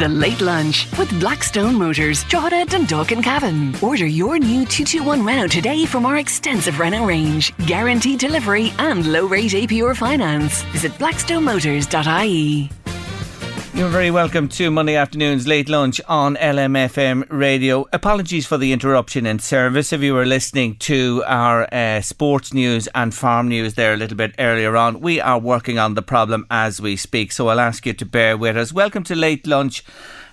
The Late Lunch with Blackstone Motors, Drogheda, Dundalk and Cavan. Order your new 221 Renault today from our extensive Renault range. Guaranteed delivery and low rate APR finance. Visit blackstonemotors.ie. You're very welcome to Monday afternoon's late lunch on LMFM radio. Apologies for the interruption in service. If you were listening to our uh, sports news and farm news there a little bit earlier on, we are working on the problem as we speak. So I'll ask you to bear with us. Welcome to late lunch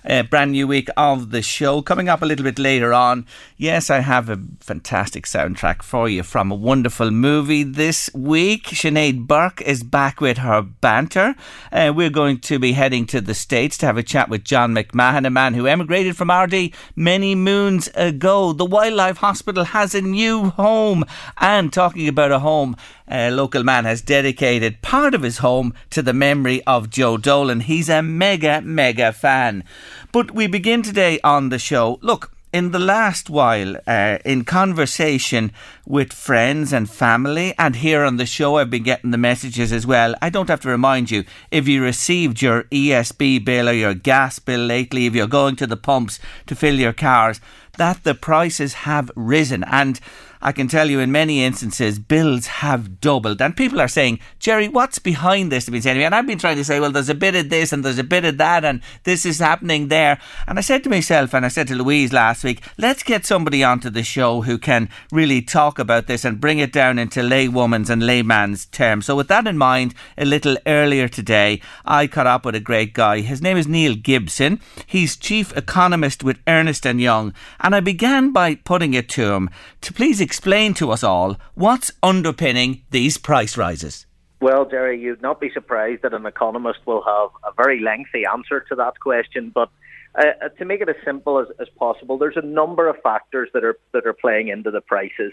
uh, brand new week of the show. Coming up a little bit later on, yes, I have a fantastic soundtrack for you from a wonderful movie this week. Sinead Burke is back with her banter. Uh, we're going to be heading to the States to have a chat with John McMahon, a man who emigrated from Ardee many moons ago. The Wildlife Hospital has a new home, and talking about a home, a local man has dedicated part of his home to the memory of Joe Dolan. He's a mega, mega fan. But we begin today on the show. Look, in the last while, uh, in conversation with friends and family, and here on the show, I've been getting the messages as well. I don't have to remind you if you received your ESB bill or your gas bill lately, if you're going to the pumps to fill your cars, that the prices have risen. And I can tell you in many instances, bills have doubled. And people are saying, Jerry, what's behind this? Been saying And I've been trying to say, well, there's a bit of this and there's a bit of that, and this is happening there. And I said to myself, and I said to Louise last week, let's get somebody onto the show who can really talk about this and bring it down into laywoman's and layman's terms. So, with that in mind, a little earlier today, I caught up with a great guy. His name is Neil Gibson. He's chief economist with Ernst and Young. I began by putting it to him to please explain to us all what's underpinning these price rises. Well, Jerry, you'd not be surprised that an economist will have a very lengthy answer to that question. But uh, to make it as simple as, as possible, there's a number of factors that are that are playing into the prices.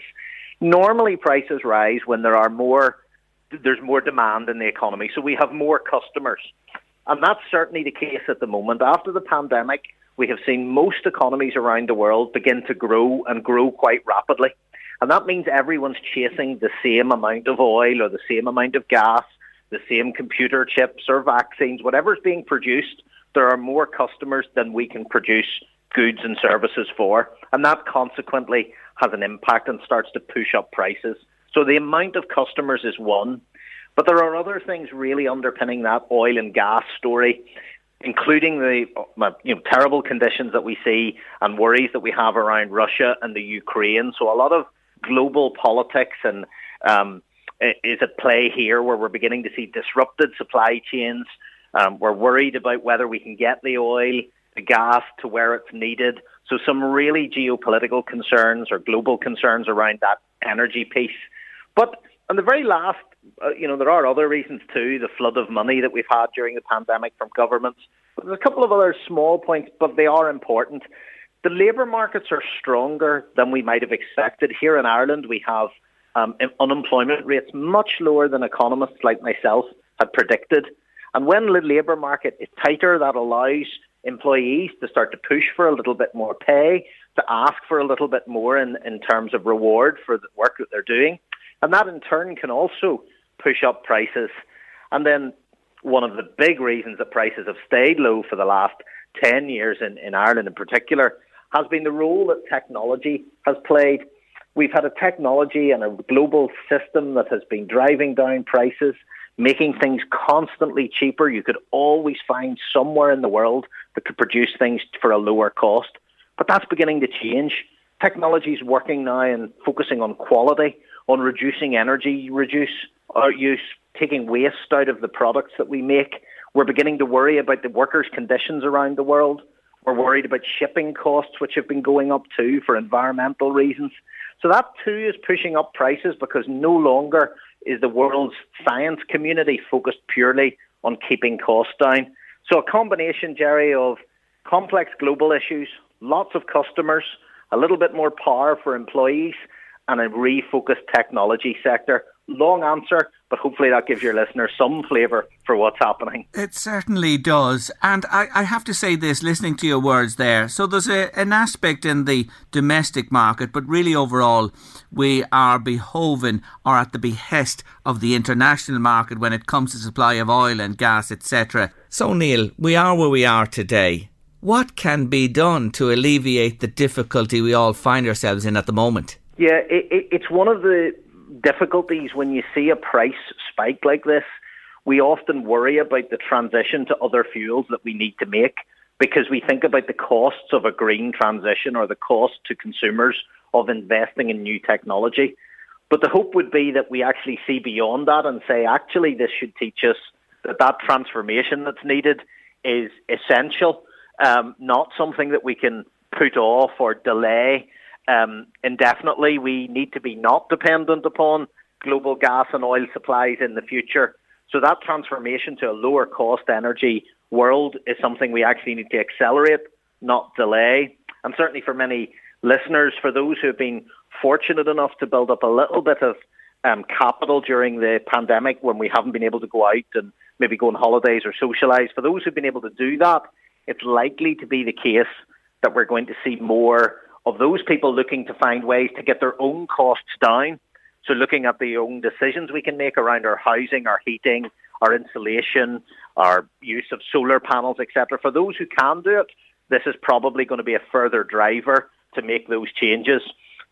Normally, prices rise when there are more there's more demand in the economy, so we have more customers, and that's certainly the case at the moment. After the pandemic, we have seen most economies around the world begin to grow and grow quite rapidly. And that means everyone's chasing the same amount of oil or the same amount of gas, the same computer chips or vaccines, whatever's being produced, there are more customers than we can produce goods and services for. And that consequently has an impact and starts to push up prices. So the amount of customers is one. But there are other things really underpinning that oil and gas story including the you know terrible conditions that we see and worries that we have around Russia and the Ukraine. So a lot of global politics and um, is at play here, where we're beginning to see disrupted supply chains. Um, we're worried about whether we can get the oil, the gas to where it's needed. So some really geopolitical concerns or global concerns around that energy piece. But on the very last, uh, you know, there are other reasons too. The flood of money that we've had during the pandemic from governments. But there's a couple of other small points, but they are important. The labour markets are stronger than we might have expected. Here in Ireland, we have um, unemployment rates much lower than economists like myself had predicted. And when the labour market is tighter, that allows employees to start to push for a little bit more pay, to ask for a little bit more in, in terms of reward for the work that they're doing. And that in turn can also push up prices. And then one of the big reasons that prices have stayed low for the last 10 years in, in Ireland in particular has been the role that technology has played. We've had a technology and a global system that has been driving down prices. making things constantly cheaper. You could always find somewhere in the world that could produce things for a lower cost. But that's beginning to change. Technology is working now and focusing on quality, on reducing energy reduce our use, taking waste out of the products that we make. We're beginning to worry about the workers' conditions around the world. We're worried about shipping costs, which have been going up too for environmental reasons. So that too is pushing up prices because no longer is the world's science community focused purely on keeping costs down. So a combination, Jerry, of complex global issues, lots of customers, a little bit more power for employees, and a refocused technology sector long answer, but hopefully that gives your listeners some flavour for what's happening. It certainly does. And I, I, have to say this, listening to your words there. So there's a, an aspect in the domestic market, but really overall, we are beholden or at the behest of the international market when it comes to supply of oil and gas, etc. So, Neil, we are where we are today. What can be done to alleviate the difficulty we all find ourselves in at the moment? Yeah, it, it, it's one of the difficulties when you see a price spike like this. We often worry about the transition to other fuels that we need to make because we think about the costs of a green transition or the cost to consumers of investing in new technology. But the hope would be that we actually see beyond that and say, actually, this should teach us that that transformation that's needed is essential, um, not something that we can put off or delay um, indefinitely. We need to be not dependent upon global gas and oil supplies in the future. So that transformation to a lower cost energy world is something we actually need to accelerate, not delay. And certainly for many listeners, for those who have been fortunate enough to build up a little bit of um, capital during the pandemic when we haven't been able to go out and maybe go on holidays or socialise, for those who've been able to do that, it's likely to be the case that we're going to see more of those people looking to find ways to get their own costs down. So looking at the own decisions we can make around our housing, our heating, our insulation, our use of solar panels, etc. For those who can do it, this is probably going to be a further driver to make those changes.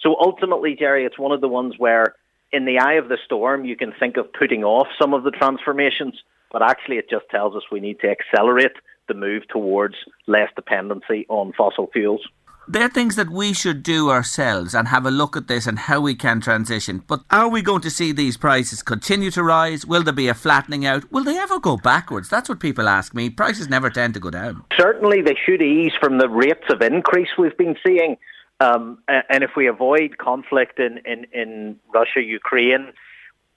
So ultimately, Jerry, it's one of the ones where in the eye of the storm, you can think of putting off some of the transformations, but actually it just tells us we need to accelerate the move towards less dependency on fossil fuels. They're things that we should do ourselves and have a look at this and how we can transition. But are we going to see these prices continue to rise? Will there be a flattening out? Will they ever go backwards? That's what people ask me. Prices never tend to go down. Certainly, they should ease from the rates of increase we've been seeing. Um, and if we avoid conflict in, in, in Russia, Ukraine,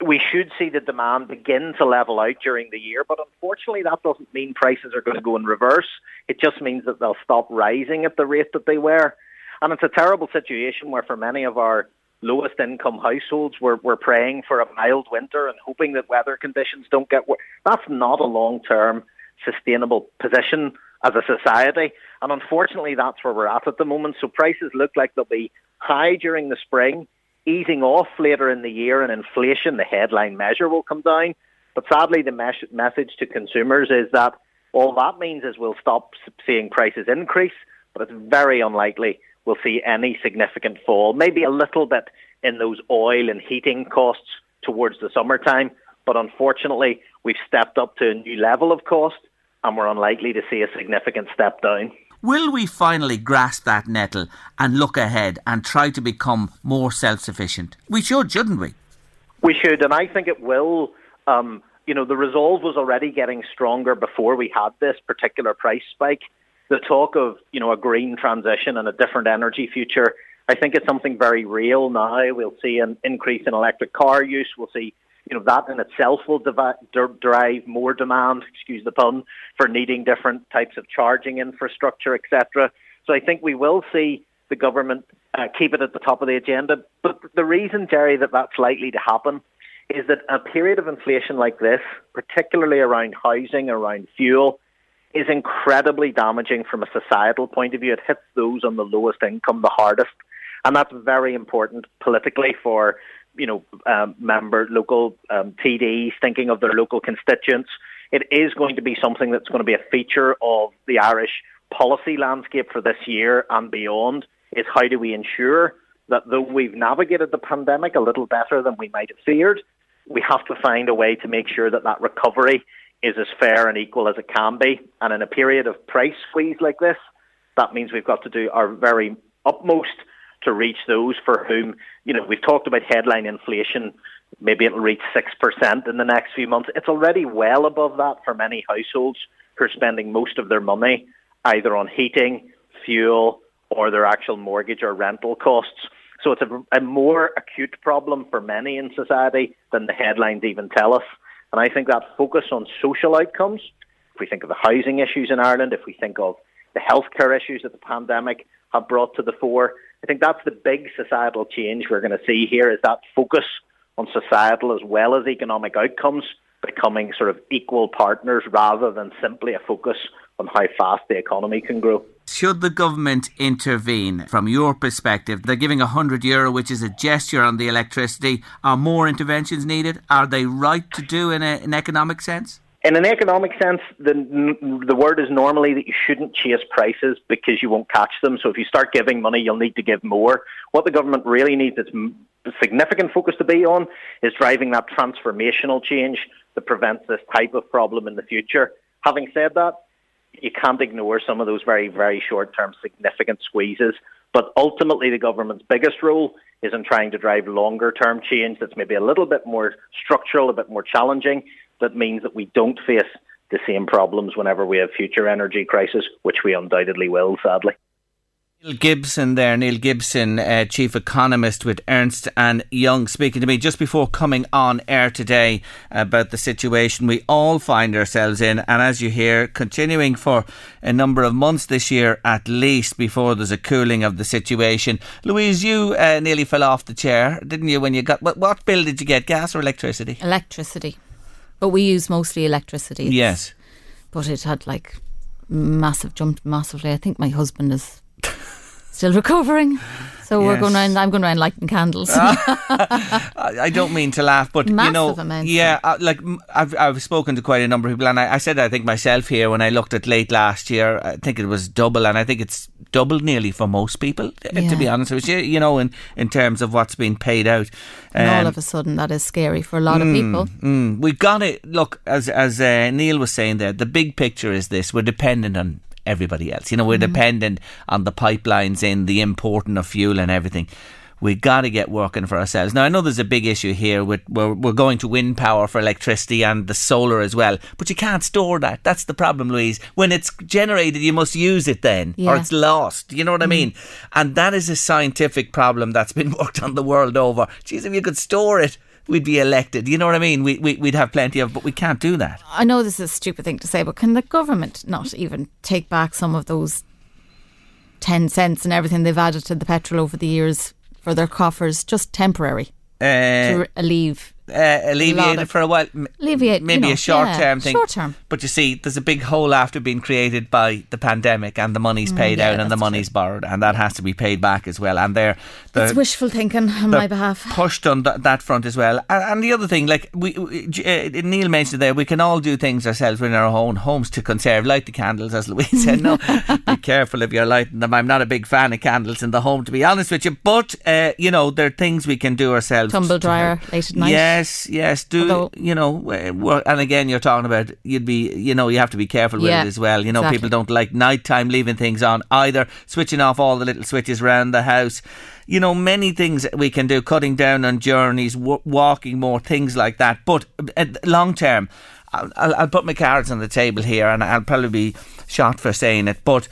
we should see the demand begin to level out during the year, but unfortunately, that doesn't mean prices are going to go in reverse. It just means that they'll stop rising at the rate that they were. And it's a terrible situation where, for many of our lowest income households, we're, we're praying for a mild winter and hoping that weather conditions don't get worse. That's not a long term sustainable position as a society. And unfortunately, that's where we're at at the moment. So prices look like they'll be high during the spring easing off later in the year and inflation, the headline measure will come down. But sadly, the mes- message to consumers is that all that means is we'll stop seeing prices increase, but it's very unlikely we'll see any significant fall. Maybe a little bit in those oil and heating costs towards the summertime, but unfortunately, we've stepped up to a new level of cost and we're unlikely to see a significant step down. Will we finally grasp that nettle and look ahead and try to become more self sufficient? We should, shouldn't we? We should, and I think it will. Um, you know, the resolve was already getting stronger before we had this particular price spike. The talk of, you know, a green transition and a different energy future, I think it's something very real now. We'll see an increase in electric car use. We'll see you know that in itself will drive more demand, excuse the pun, for needing different types of charging infrastructure, etc. So I think we will see the government uh, keep it at the top of the agenda. But the reason, Jerry, that that's likely to happen is that a period of inflation like this, particularly around housing, around fuel, is incredibly damaging from a societal point of view. It hits those on the lowest income the hardest. And that's very important politically for you know, um, member local um, TDs thinking of their local constituents. It is going to be something that's going to be a feature of the Irish policy landscape for this year and beyond. Is how do we ensure that though we've navigated the pandemic a little better than we might have feared, we have to find a way to make sure that that recovery is as fair and equal as it can be. And in a period of price squeeze like this, that means we've got to do our very utmost to reach those for whom, you know, we've talked about headline inflation. Maybe it'll reach 6% in the next few months. It's already well above that for many households who are spending most of their money either on heating, fuel, or their actual mortgage or rental costs. So it's a, a more acute problem for many in society than the headlines even tell us. And I think that focus on social outcomes, if we think of the housing issues in Ireland, if we think of the healthcare issues that the pandemic have brought to the fore, I think that's the big societal change we're going to see here is that focus on societal as well as economic outcomes becoming sort of equal partners rather than simply a focus on how fast the economy can grow. Should the government intervene from your perspective? They're giving 100 euro, which is a gesture on the electricity. Are more interventions needed? Are they right to do in a, an economic sense? In an economic sense, the the word is normally that you shouldn't chase prices because you won't catch them. So if you start giving money, you'll need to give more. What the government really needs its significant focus to be on is driving that transformational change that prevents this type of problem in the future. Having said that, you can't ignore some of those very, very short term significant squeezes. But ultimately, the government's biggest role is in trying to drive longer term change that's maybe a little bit more structural, a bit more challenging, that means that we don't face the same problems whenever we have future energy crisis, which we undoubtedly will, sadly. Neil Gibson there, Neil Gibson, uh, chief economist with Ernst and Young, speaking to me just before coming on air today about the situation we all find ourselves in, and as you hear, continuing for a number of months this year at least before there's a cooling of the situation. Louise, you uh, nearly fell off the chair, didn't you? When you got what, what bill did you get? Gas or electricity? Electricity, but we use mostly electricity. Yes, but it had like massive jumped massively. I think my husband is still recovering. So we're going around. I'm going around lighting candles. I I don't mean to laugh, but you Massive know, amounts. yeah, uh, like I've I've spoken to quite a number of people, and I, I said I think myself here when I looked at late last year, I think it was double, and I think it's doubled nearly for most people. uh, To be honest with you, you know, in in terms of what's been paid out, and all Um, of a sudden, that is scary for a lot of people. Mm, we've got it. Look, as as uh, Neil was saying there, the big picture is this: we're dependent on everybody else. You know, we're mm-hmm. dependent on the pipelines in, the importing of fuel and everything. We've got to get working for ourselves. Now, I know there's a big issue here with we're, we're going to wind power for electricity and the solar as well, but you can't store that. That's the problem, Louise. When it's generated, you must use it then, or it's lost. You know what I mm-hmm. mean? And that is a scientific problem that's been worked on the world over. Geez, if you could store it, we'd be elected. You know what I mean? We, we, we'd have plenty of, but we can't do that. I know this is a stupid thing to say, but can the government not even take back some of those 10 cents and everything they've added to the petrol over the years for their coffers, just temporary, Uh, to relieve? Uh, alleviate lot it of- for a while. M- Alleviate, you maybe know, a short yeah, term thing. short term. But you see, there's a big hole after being created by the pandemic, and the money's paid Mm, yeah, out and the money's borrowed, and that has to be paid back as well. And they're, they're It's wishful thinking on my behalf. pushed on th- that front as well. And, and the other thing, like we, we uh, Neil mentioned there, we can all do things ourselves in our own homes to conserve. Light the candles, as Louise said. No, be careful if you're lighting them. I'm not a big fan of candles in the home, to be honest with you. But uh, you know, there are things we can do ourselves. Tumble dryer late at night. Yes, yes. Do Although- you know? work- And again, you're talking about you'd be, you know, you have to be careful with Yeah, it as well. You know, exactly. people don't like nighttime leaving things on either, switching off all the little switches around the house. You know, many things we can do, cutting down on journeys, w- walking more, things like that. But uh, long term, I'll, I'll, I'll put my cards on the table here, and I'll probably be shot for saying it, but.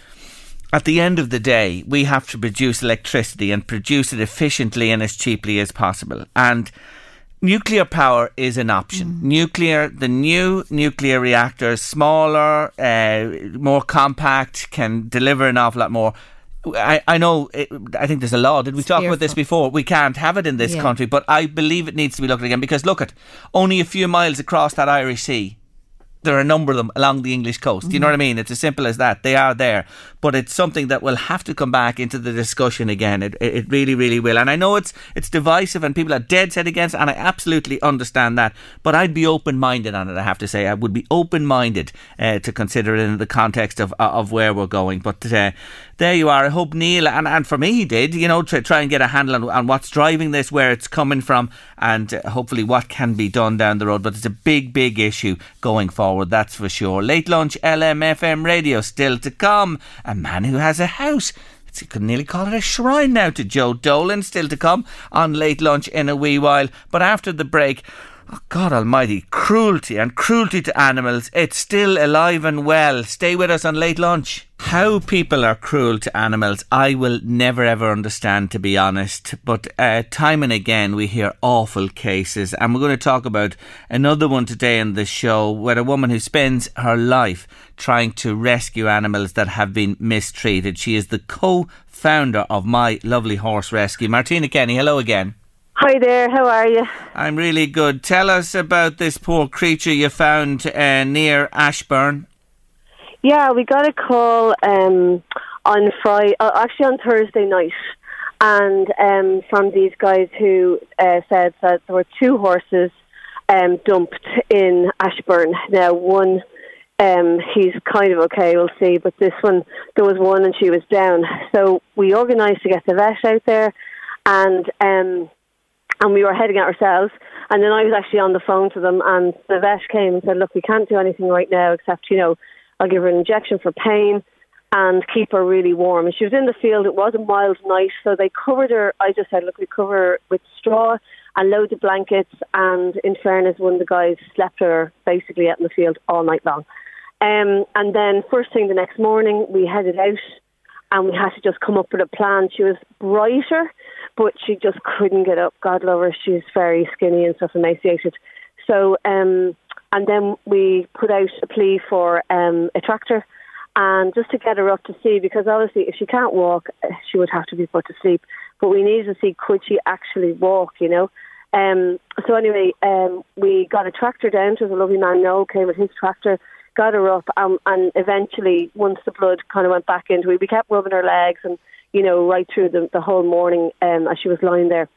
At the end of the day, we have to produce electricity and produce it efficiently and as cheaply as possible. And nuclear power is an option. Nuclear, the new nuclear reactors, smaller, uh, more compact, can deliver an awful lot more. I, I know, it, I think there's a law. Did we It's talk about this before? We can't have it in this Yeah. country, but I believe it needs to be looked at again because look at only a few miles across that Irish Sea there are a number of them along the English coast. Mm-hmm. You know what I mean? It's as simple as that. They are there, but it's something that will have to come back into the discussion again. It, it really, really will. And I know it's it's divisive and people are dead set against it, and I absolutely understand that. But I'd be open minded on it. I have to say, I would be open minded uh, to consider it in the context of of where we're going. But uh, there you are. I hope Neil and, and for me he did, you know, to try and get a handle on, on what's driving this, where it's coming from, and uh, hopefully what can be done down the road. But it's a big, big issue going forward, that's for sure. Late lunch, LMFM radio still to come. A man who has a house you could nearly call it a shrine now to Joe Dolan, still to come on late lunch in a wee while. But after the break, Oh, God Almighty, cruelty and cruelty to animals. It's still alive and well. Stay with us on late lunch. How people are cruel to animals, I will never ever understand, to be honest. But uh, time and again, we hear awful cases, and we're going to talk about another one today in the show where a woman who spends her life trying to rescue animals that have been mistreated. She is the co founder of My Lovely Horse Rescue. Martina Kenny, hello again. Hi there, how are you? I'm really good. Tell us about this poor creature you found uh, near Ashbourne. Yeah, we got a call um, on Friday, uh, actually on Thursday night, and um, from these guys who uh, said that there were two horses um, dumped in Ashbourne. Now, one, um, he's kind of okay, we'll see, but this one, there was one and she was down. So we organised to get the vet out there, and um, and we were heading out ourselves. And then I was actually on the phone to them, and the vet came and said, "Look, we can't do anything right now except, you know, I'll give her an injection for pain and keep her really warm." And she was in the field; it was a mild night, so they covered her. I just said, "Look, we cover her with straw and loads of blankets." And in fairness, one of the guys slept her basically out in the field all night long. Um, and then first thing the next morning, we headed out, and we had to just come up with a plan. She was brighter but she just couldn't get up. God love her, she's very skinny and stuff, emaciated. So, um, and then we put out a plea for um, a tractor, and just to get her up to see, because obviously if she can't walk, she would have to be put to sleep. But we needed to see could she actually walk, you know. Um, so anyway, um, we got a tractor down. To the lovely man Noel came with his tractor, got her up, um, and eventually, once the blood kind of went back into it, we kept rubbing her legs and you know, right through the, the whole morning um, as she was lying there.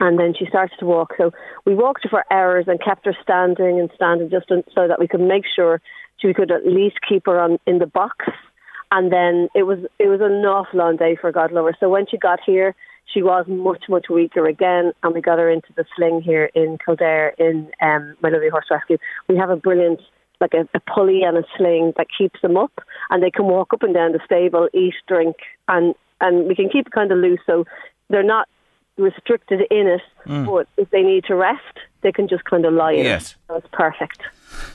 And then she started to walk. So we walked her for hours and kept her standing and standing just so that we could make sure she could at least keep her on in the box. And then it was it was an awful long day for God lover. So when she got here, she was much much weaker again, and we got her into the sling here in Kildare in um, My Lovely Horse Rescue. We have a brilliant like a, a pulley and a sling that keeps them up, and they can walk up and down the stable, eat, drink, and and we can keep it kind of loose so they're not restricted in it. Mm. But if they need to rest, they can just kind of lie in yes. it. It's perfect.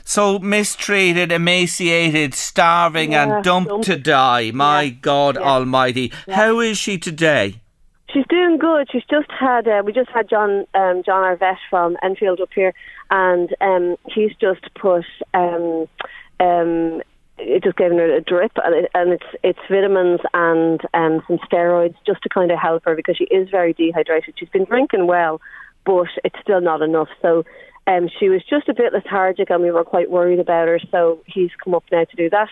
So mistreated, emaciated, starving, yeah, and dumped, dumped, to die. My yeah. God yeah. Almighty! How is she today? She's doing good. She's just had uh, we just had John um, John our vet from Enfield up here, and um, he's just put um, um, just gave her a drip, and, it, and it's it's vitamins and um, some steroids just to kind of help her because she is very dehydrated. She's been drinking well, but it's still not enough. So um, she was just a bit lethargic, and we were quite worried about her. So he's come up now to do that,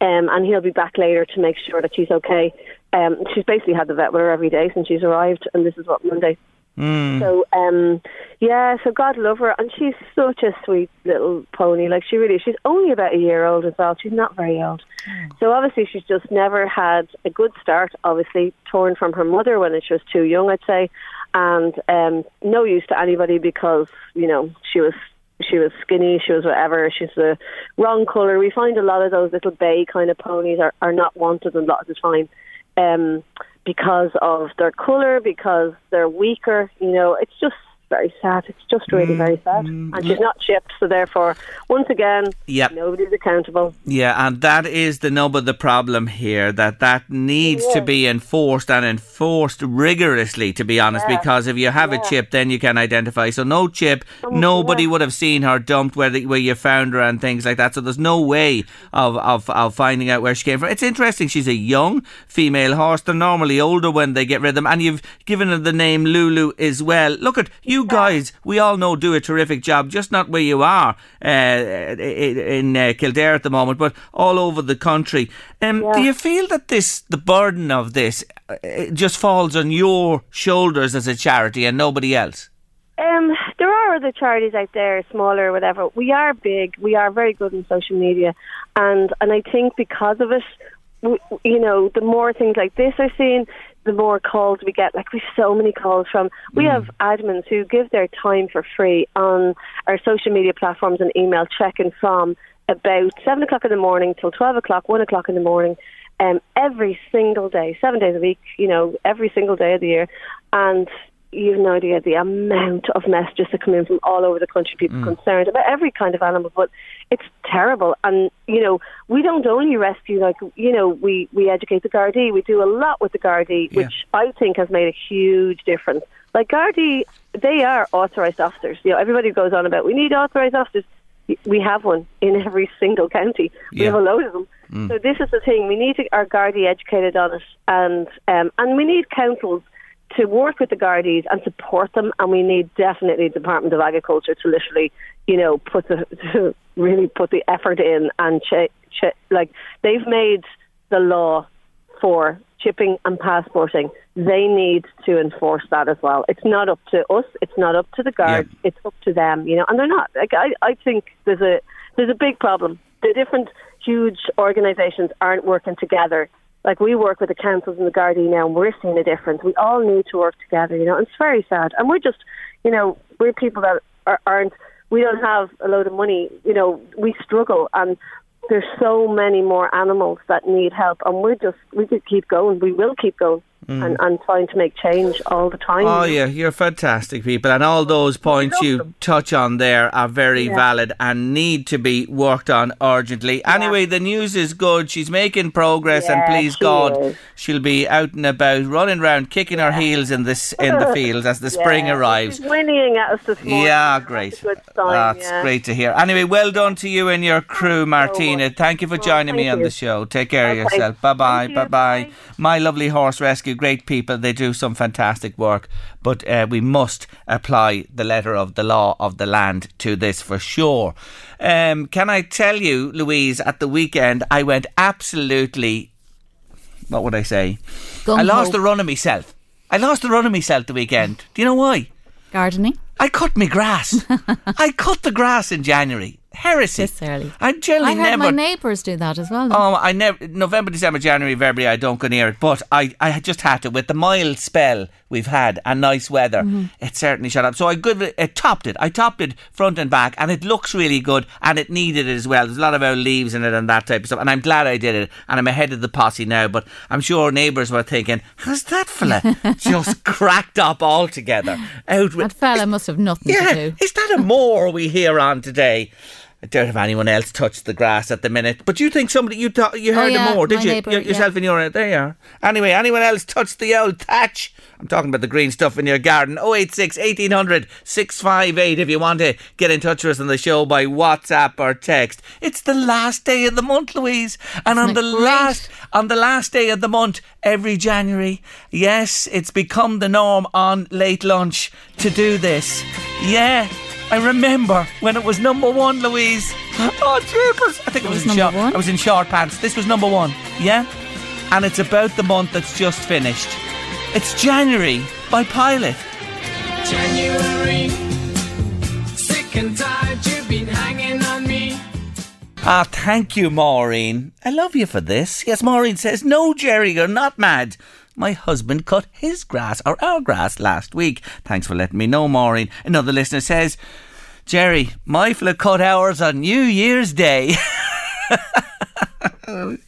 um, and he'll be back later to make sure that she's okay. Um, she's basically had the vet with her every day since she's arrived, and this is what Monday. Mm. So, um, yeah, so God love her, and she's such a sweet little pony. Like she really, she's only about a year old as well. She's not very old. Mm. So obviously, she's just never had a good start. Obviously, torn from her mother when she was too young, I'd say, and um, no use to anybody because you know she was she was skinny, she was whatever, she's the wrong colour. We find a lot of those little bay kind of ponies are, are not wanted a lot of the time. Um, because of their colour, because they're weaker. You know, it's just very sad. It's just really mm, very sad. Mm, and she's not chipped, so therefore, once again, yep. nobody's accountable. Yeah, and that is the nub of the problem here. That that needs yeah. to be enforced and enforced rigorously. To be honest, yeah. because if you have yeah. a chip, then you can identify. So no chip, nobody would have seen her dumped where the, where you found her and things like that. So there's no way of, of of finding out where she came from. It's interesting. She's a young female horse. They're normally older when they get rid of them, and you've given her the name Lulu as well. Look at you you guys, we all know, do a terrific job. Just not where you are uh, in uh, Kildare at the moment, but all over the country. Um, Yeah. Do you feel that this, the burden of this, uh, just falls on your shoulders as a charity and nobody else? Um, there are other charities out there, smaller, or whatever. We are big. We are very good in social media, and and I think because of it, we, you know, the more things like this are seen, the more calls we get. Like we've so many calls from. We have admins who give their time for free on our social media platforms and email checking from about seven o'clock in the morning till twelve o'clock, one o'clock in the morning. Um, every single day, seven days a week, you know, every single day of the year. And you've no idea the amount of messages that come in from all over the country, people concerned about every kind of animal, but it's terrible. And, you know, we don't only rescue, like, you know, we, we educate the Gardaí, we do a lot with the Gardaí, Yeah. which I think has made a huge difference. Like, Gardaí, they are authorised officers. You know, everybody goes on about, we need authorised officers. We have one in every single county. We Yeah. have a load of them. So this is the thing. We need to, our Gardaí educated on it, and um, and we need councils to work with the Gardaís and support them. And we need definitely the Department of Agriculture to literally, you know, put the to really put the effort in and che- che- like they've made the law for chipping and passporting. They need to enforce that as well. It's not up to us. It's not up to the guards. Yeah. It's up to them. You know, and they're not. Like I, I think there's a there's a big problem. The different huge organisations aren't working together. Like we work with the councils and the Gardaí now, and we're seeing a difference. We all need to work together. You know, and it's very sad. And we're just, you know, we're people that are, aren't. We don't have a load of money. You know, we struggle and there's so many more animals that need help, and we're just we could keep going. We will keep going Mm. and, and trying to make change all the time. Oh yeah, you're fantastic people, and all those points you touch on there are very Yeah. valid and need to be worked on urgently. Anyway, the news is good. She's making progress, and please she God, is. she'll be out and about, running around, kicking her heels in this in the fields as the spring arrives. She's whinnying at us this morning. Yeah, That's great. a good sign, That's yeah. great to hear. Anyway, well done to you and your crew, Martina. Thank you for Well, joining me on you. the show. Take care of yourself. Bye bye. Thank you. Bye bye. Bye. My lovely horse rescue, great people. They do some fantastic work, but uh, we must apply the letter of the law of the land to this for sure. Um, can I tell you, Louise, at the weekend I went absolutely. What would I say? I lost the run of myself. I lost the run of myself the weekend. Do you know why? Gardening. I cut my grass. I cut the grass in January. Heresy. Early. I generally I heard never. my neighbours do that as well. Oh, I never November, December, January, February. I don't go near it, but I, I just had to with the mild spell we've had and nice weather. Mm-hmm. It certainly shut up. So I good it topped it. I topped it front and back, and it looks really good, and it needed it as well. There's a lot of old leaves in it and that type of stuff, and I'm glad I did it. And I'm ahead of the posse now, but I'm sure neighbours were thinking, "Has that fella just cracked up altogether?" Out with that fella must have nothing yeah, to do. is that a moor we hear on today? I doubt if anyone else touched the grass at the minute. But you think somebody you thought you Oh, heard yeah, a moor, did you? neighbour, Y- yourself yeah. in your there you are. Anyway, anyone else touched the old thatch? I'm talking about the green stuff in your garden. 086 1800 658 if you want to get in touch with us on the show by WhatsApp or text. It's the last day of the month, Louise. And on Isn't the great? last on the last day of the month every January. Yes, it's become the norm on late lunch to do this. Yeah. I remember when it was number one, Louise. Oh, jeepers! I think it was, was in number short. one? I was in short pants. This was number one. Yeah, and it's about the month that's just finished. It's January by Pilot. January. Sick and tired, you've been hanging on me. Ah, thank you, Maureen. I love you for this. Yes, Maureen says, No, Jerry, you're not mad. My husband cut his grass, or our grass, last week. Thanks for letting me know, Maureen. Another listener says, Jerry, my fella cut ours on New Year's Day.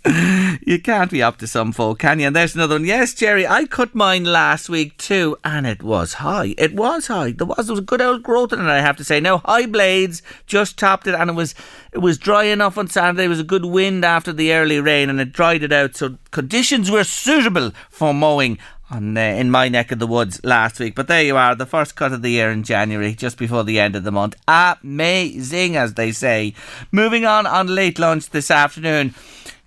you can't be up to some folk, can you? And there's another one. Yes, Jerry, I cut mine last week too, and it was high. It was high. There was there was a good old growth in it, I have to say. Now high blades just topped it, and it was it was dry enough on Saturday. It was a good wind after the early rain, and it dried it out, so conditions were suitable for mowing. On, uh, in my neck of the woods last week, but there you are, the first cut of the year in January, just before the end of the month. Amazing, as they say. Moving on on late lunch this afternoon.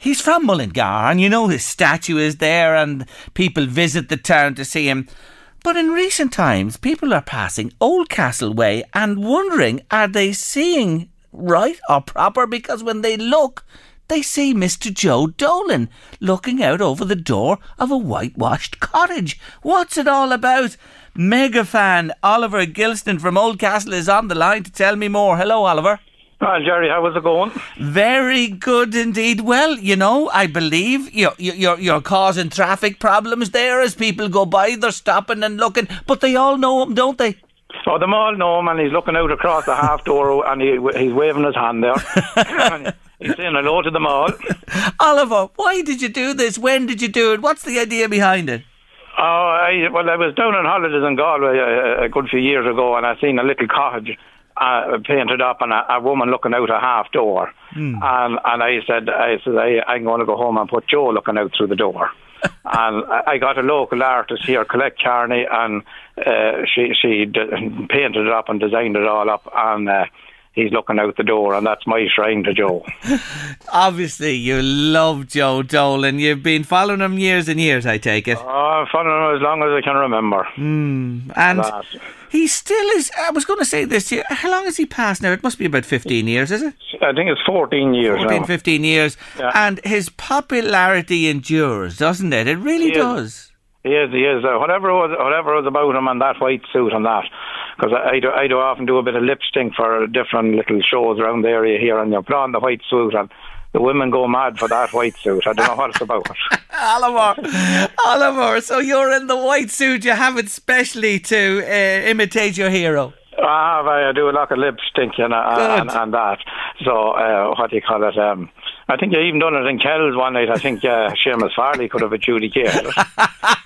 He's from Mullingar, and you know his statue is there, and people visit the town to see him. But in recent times, people are passing Oldcastle Way and wondering are they seeing right or proper? Because when they look, they see Mr. Joe Dolan looking out over the door of a whitewashed cottage. What's it all about? Mega fan Oliver Gilston from Oldcastle is on the line to tell me more. Hello, Oliver. Well, Jerry, how was it going? Very good indeed. Well, you know, I believe you're, you're, you're causing traffic problems there as people go by. They're stopping and looking, but they all know him, don't they? Oh, them all know him, and he's looking out across the half door, oh, and he, he's waving his hand there. He's saying hello to them all. Oliver, why did you do this? When did you do it? What's the idea behind it? Oh, I, well, I was down on holidays in Galway a, a good few years ago, and I seen a little cottage uh, painted up, and a, a woman looking out a half door. And and I said, I said, I, I'm going to go home and put Joe looking out through the door. and I I got a local artist here, Colette Carney, and uh, she she d- painted it up and designed it all up, and uh, he's looking out the door, and that's my shrine to Joe. Obviously, you love Joe Dolan. You've been following him years and years, I take it. Oh, fun as long as I can remember. And That. he still is. I was going to say this to you. How long has he passed now? It must be about 15 years, is it? I think it's 14 years 14, now. 15 years. Yeah. And his popularity endures, doesn't it? It really He is. does. He is, he is. Uh, whatever was, whatever was about him and that white suit and that, because I, I, do, I do often do a bit of lip sync for different little shows around the area here, and you put on the white suit, and the women go mad for that white suit. I don't know what it's about. Oliver, Oliver. So you're in the white suit. You have it specially to uh, imitate your hero. I have, I do a lot of lip sync and, and, and that. So, uh, what do you call it? Um, I think you even done it in Kells one night. I think uh, Seamus Farley could have adjudicated. it.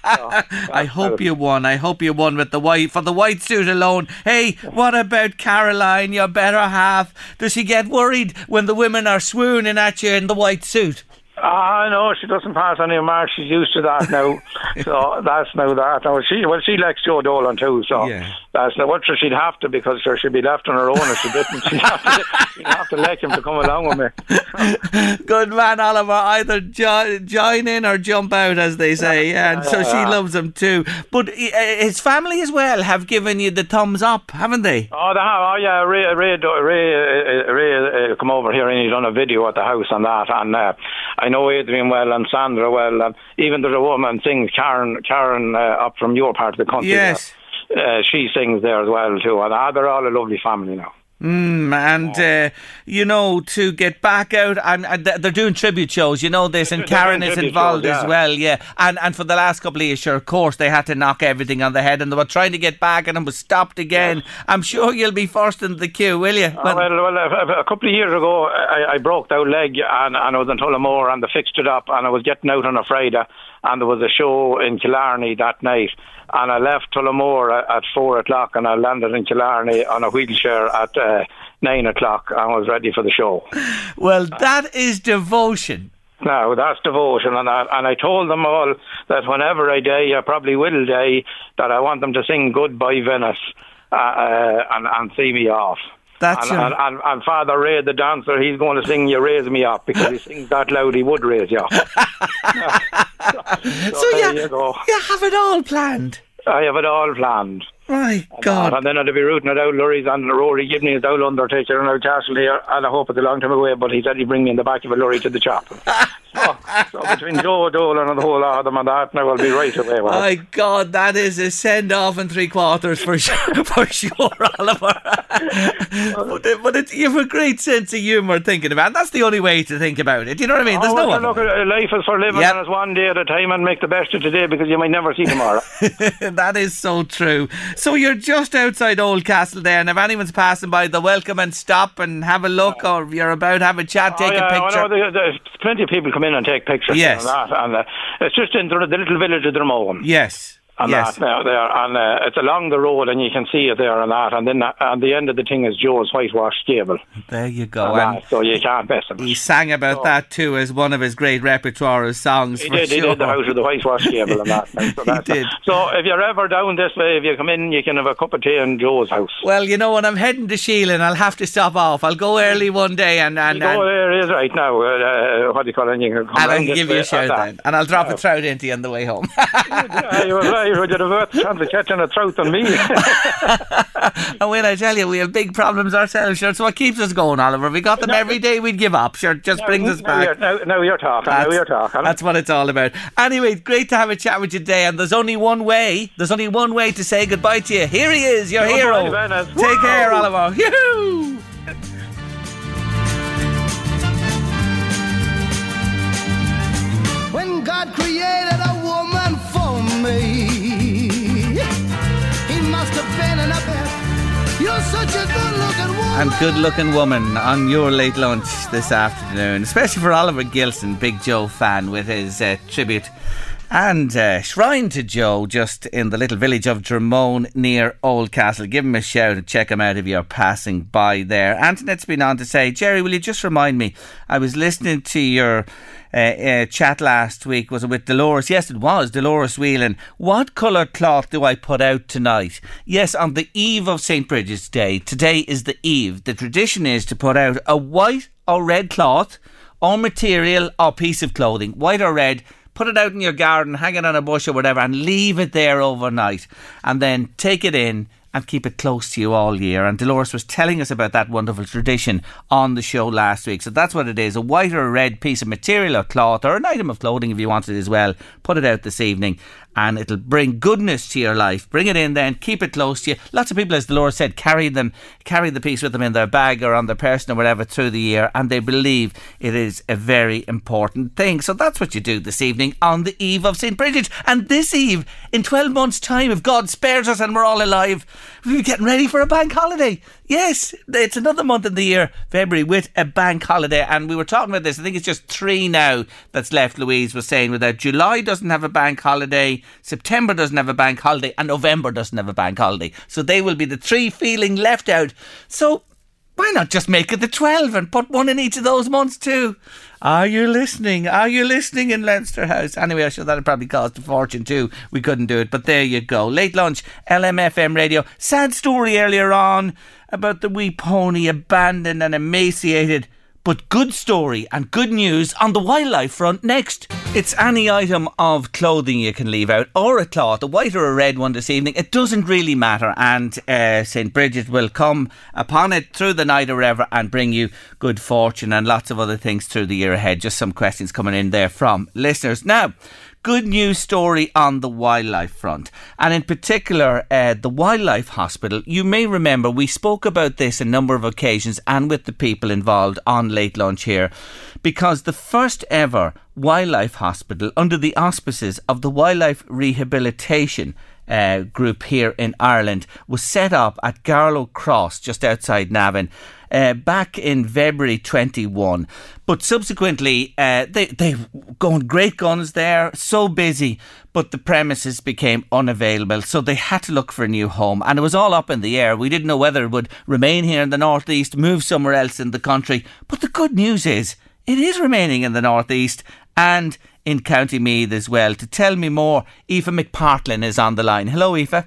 I hope you won. I hope you won with the white for the white suit alone. Hey, what about Caroline, your better half? Does she get worried when the women are swooning at you in the white suit? Ah, no, she doesn't pass any marks. She's used to that now. so that's now that. Now she well, she likes Joe Dolan too. So Yeah. that's now what she'd have to because sure she'd be left on her own if she didn't. She'd have to, she'd have to let him to come along with me. Good man, Oliver. Either jo- join in or jump out, as they say. And so she loves him too. But uh, his family as well have given you the thumbs up, haven't they? Oh, they have. Oh, yeah. Ray, Ray, Ray, uh, Ray uh, come over here and he's done a video at the house and that. And uh, I know Adrian well and Sandra well, and even there's a woman sings Karen, Karen uh, up from your part of the country. Yes. Uh, she sings there as well too, and uh, they're all a lovely family now. Mm, and uh, you know to get back out and, and they're doing tribute shows you know this and They're Karen is involved shows, as well yeah. And and for the last couple of years sure of course they had to knock everything on the head and they were trying to get back and it was stopped again. I'm sure you'll be first in the queue will you? Uh, well, well, a, a couple of years ago, I, I broke that leg and, and I was in Tullamore and they fixed it up and I was getting out on a Friday and there was a show in Killarney that night and I left Tullamore at, at four o'clock and I landed in Killarney on a wheelchair at uh, nine o'clock and was ready for the show. well that is devotion Now that's devotion, and I, and I told them all that whenever I die, I probably will die, that I want them to sing "Goodbye Venice" uh, uh, and and see me off. That's and, a- and, and, and Father Ray, the dancer, he's going to sing "You Raise Me Up" because he sings that loud, he would raise you up. so, so there you, you have it all planned I have it all planned. my uh, God And then I'll be rooting it out, and Rory Gibney is out Undertaker and Oldcastle here, and I hope it's a long time away, but he said he'd bring me in the back of a lorry to the chop. so, so between Joe Dolan and the whole lot of them and that, now I'll be right away. Well. My God, that is a send off in three quarters for sure, for sure, Oliver. but it, but it, you have a great sense of humour thinking about it. That's the only way to think about it. You know what I mean? There's oh, no well, look, uh, life is for living Yep. and it's one day at a time and make the best of today because you might never see tomorrow. that is so true. So you're just outside Oldcastle there, and if anyone's passing by, they're welcome and stop and have a look, or you're about, to have a chat, take oh, yeah, a picture. I know there- there's plenty of people come in and take pictures Yes. and that, and uh, it's just in the, the little village of Dromone. yes. And yes. that now there, and uh, it's along the road, and you can see it there and that. And then uh, at the end of the thing is Joe's whitewashed gable. There you go. and And that, so you can't miss him. he sang about that too as one of his great repertoire of songs. He did, he did the house of the whitewashed gable and that. So, that's did. so if you're ever down this way, if you come in, you can have a cup of tea in Joe's house. Well, you know, when I'm heading to Sheelin, I'll have to stop off. I'll go early one day and and, You go and, there is right now. Uh, what do you call it? You can come and I'll give you a shout then. And I'll drop a trout into you on the way home. yeah, Irish, would you have worth chance of catching a trout on me? and when I tell you, we have big problems ourselves, sure. It's what keeps us going, Oliver. We got them every day, we'd give up. Sure, just brings us now, you're, back. now, now you're talking. Now That's- you're talking. That's what it's all about. Anyway, great to have a chat with you today. And there's only one way. There's only one way to say goodbye to you. Here he is, your Goodbye, hero. Venice. Take care, Oliver. Yoo-hoo! When God created a woman for me, And good looking woman on your late lunch this afternoon, especially for Oliver Gilson, big Joe fan, with his uh, tribute and uh, shrine to Joe just in the little village of Drumone near Oldcastle. Give him a shout and check him out if you're passing by there. Antoinette's been on to say, Jerry, will you just remind me? I was listening to your. Uh, uh, chat last week was it with Dolores? Yes, it was Dolores Whelan. What colour cloth do I put out tonight? Yes, on the eve of St Bridget's Day. Today is the eve. The tradition is to put out a white or red cloth, or material, or piece of clothing, white or red. Put it out in your garden, hang it on a bush or whatever, and leave it there overnight, and then take it in and keep it close to you all year. And Dolores was telling us about that wonderful tradition on the show last week. So that's what it is a white or a red piece of material or cloth or an item of clothing if you want it as well. Put it out this evening and it'll bring goodness to your life. Bring it in then, keep it close to you. Lots of people, as the Lord said, carry them, carry the piece with them in their bag or on their person or whatever through the year, and they believe it is a very important thing. So that's what you do this evening on the eve of St. Bridget. And this eve, in 12 months' time, if God spares us and we're all alive, we'll be getting ready for a bank holiday. Yes, it's another month in the year, February, with a bank holiday. And we were talking about this. I think it's just three now that's left, Louise was saying, without July doesn't have a bank holiday, September doesn't have a bank holiday, and November doesn't have a bank holiday. So they will be the three feeling left out. So why not just make it the 12 and put one in each of those months too? Are you listening? Are you listening in Leinster House? Anyway, I'm sure that'd probably cost a fortune too. We couldn't do it, but there you go. Late lunch, LMFM radio. Sad story earlier on about the wee pony abandoned and emaciated. But good story and good news on the wildlife front next. It's any item of clothing you can leave out, or a cloth, a white or a red one this evening. It doesn't really matter. And uh, St. Bridget will come upon it through the night or ever and bring you good fortune and lots of other things through the year ahead. Just some questions coming in there from listeners. Now, good news story on the wildlife front, and in particular, uh, the Wildlife Hospital. You may remember we spoke about this a number of occasions and with the people involved on late lunch here, because the first ever wildlife hospital under the auspices of the Wildlife Rehabilitation. Uh, group here in Ireland was set up at Garlow Cross just outside Navan uh, back in February 21 but subsequently uh, they they going great guns there so busy but the premises became unavailable so they had to look for a new home and it was all up in the air we didn't know whether it would remain here in the northeast move somewhere else in the country but the good news is it is remaining in the northeast and in County Meath as well. To tell me more, Aoife McPartlin is on the line. Hello, Aoife.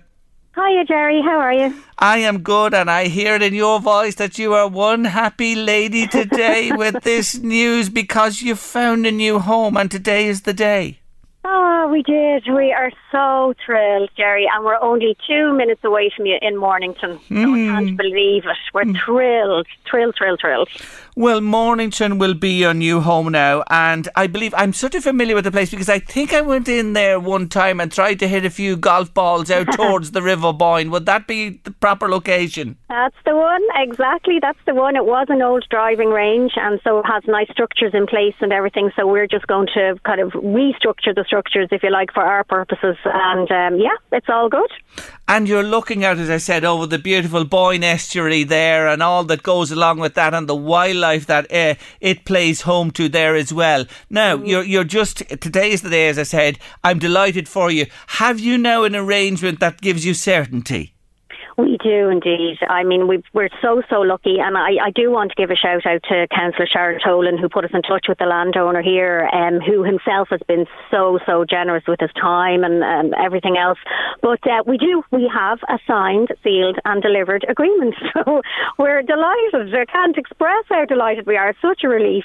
Hiya, Jerry. How are you? I am good, and I hear it in your voice that you are one happy lady today with this news because you found a new home, and today is the day. Oh, we did. We are so thrilled, Jerry, and we're only two minutes away from you in Mornington. So we can't hmm. believe it. We're hmm. thrilled, thrilled, thrilled, thrilled. Well, Mornington will be your new home now, and I believe I'm sort of familiar with the place because I think I went in there one time and tried to hit a few golf balls out towards the River Boyne. Would that be the proper location? That's the one, exactly. That's the one. It was an old driving range, and so it has nice structures in place and everything. So we're just going to kind of restructure the structures, if you like, for our purposes. And um, yeah, it's all good. And you're looking out, as I said, over the beautiful Boyne estuary there and all that goes along with that and the wildlife that uh, it plays home to there as well. Now, you're, you're just, today is the day, as I said, I'm delighted for you. Have you now an arrangement that gives you certainty? We do indeed. I mean, we've, we're so, so lucky. And I, I do want to give a shout out to Councillor Sharon Tolan, who put us in touch with the landowner here, um, who himself has been so, so generous with his time and everything else. But uh, we do, we have a signed, sealed, and delivered agreement. So we're delighted. I can't express how delighted we are. It's such a relief.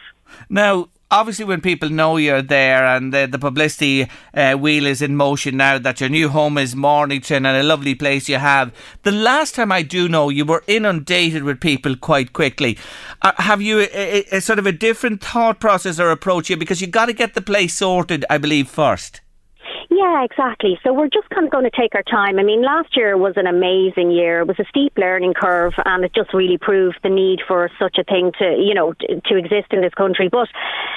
Now, obviously when people know you're there and the, the publicity uh, wheel is in motion now that your new home is Mornington and a lovely place you have. The last time I do know, you were inundated with people quite quickly. Uh, have you a, a, a sort of a different thought process or approach here because you got to get the place sorted, I believe, first. Yeah, exactly. So we're just kind of going to take our time. I mean, last year was an amazing year. It was a steep learning curve, and it just really proved the need for such a thing to, you know, to, exist in this country. But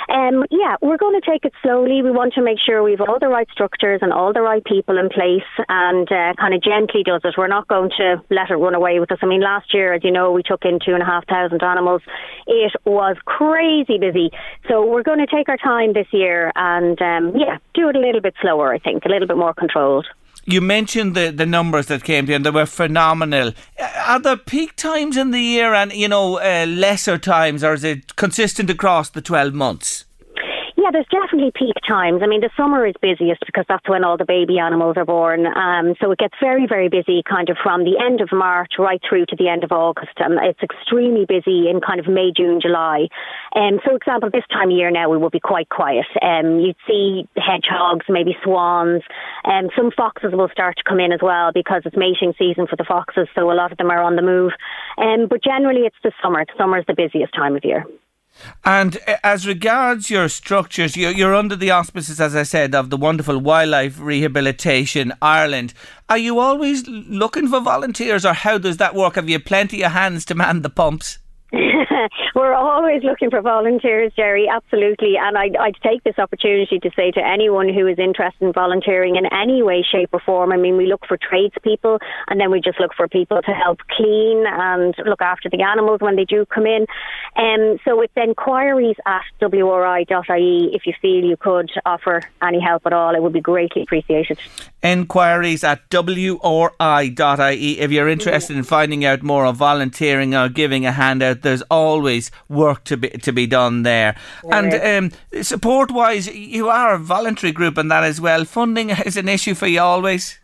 um, yeah, we're going to take it slowly. We want to make sure we've all the right structures and all the right people in place, and uh, kind of gently does it. We're not going to let it run away with us. I mean, last year, as you know, we took in two and a half thousand animals. It was crazy busy. So we're going to take our time this year, and um, yeah, do it a little bit slower. I think a little bit more controlled. You mentioned the, the numbers that came to you and they were phenomenal. Are there peak times in the year and, you know, uh, lesser times or is it consistent across the 12 months? Yeah, there's definitely peak times. I mean, the summer is busiest because that's when all the baby animals are born. Um, so it gets very, very busy kind of from the end of March right through to the end of August. And it's extremely busy in kind of May, June, July. Um, so, example, this time of year now we will be quite quiet. Um, you'd see hedgehogs, maybe swans. Um, some foxes will start to come in as well because it's mating season for the foxes. So a lot of them are on the move. Um, but generally, it's the summer. Summer is the busiest time of year. And uh, as regards your structures, you're, you're under the auspices, as I said, of the wonderful Wildlife Rehabilitation Ireland. Are you always looking for volunteers, or how does that work? Have you plenty of hands to man the pumps? We're always looking for volunteers, Jerry, absolutely. And I'd, I'd take this opportunity to say to anyone who is interested in volunteering in any way, shape, or form. I mean, we look for tradespeople and then we just look for people to help clean and look after the animals when they do come in. Um, so it's inquiries at wri.ie if you feel you could offer any help at all. It would be greatly appreciated. Enquiries at wri.ie. If you're interested in finding out more of volunteering or giving a hand out, there's always work to be to be done there. And um, support wise, you are a voluntary group and that as well. Funding is an issue for you always.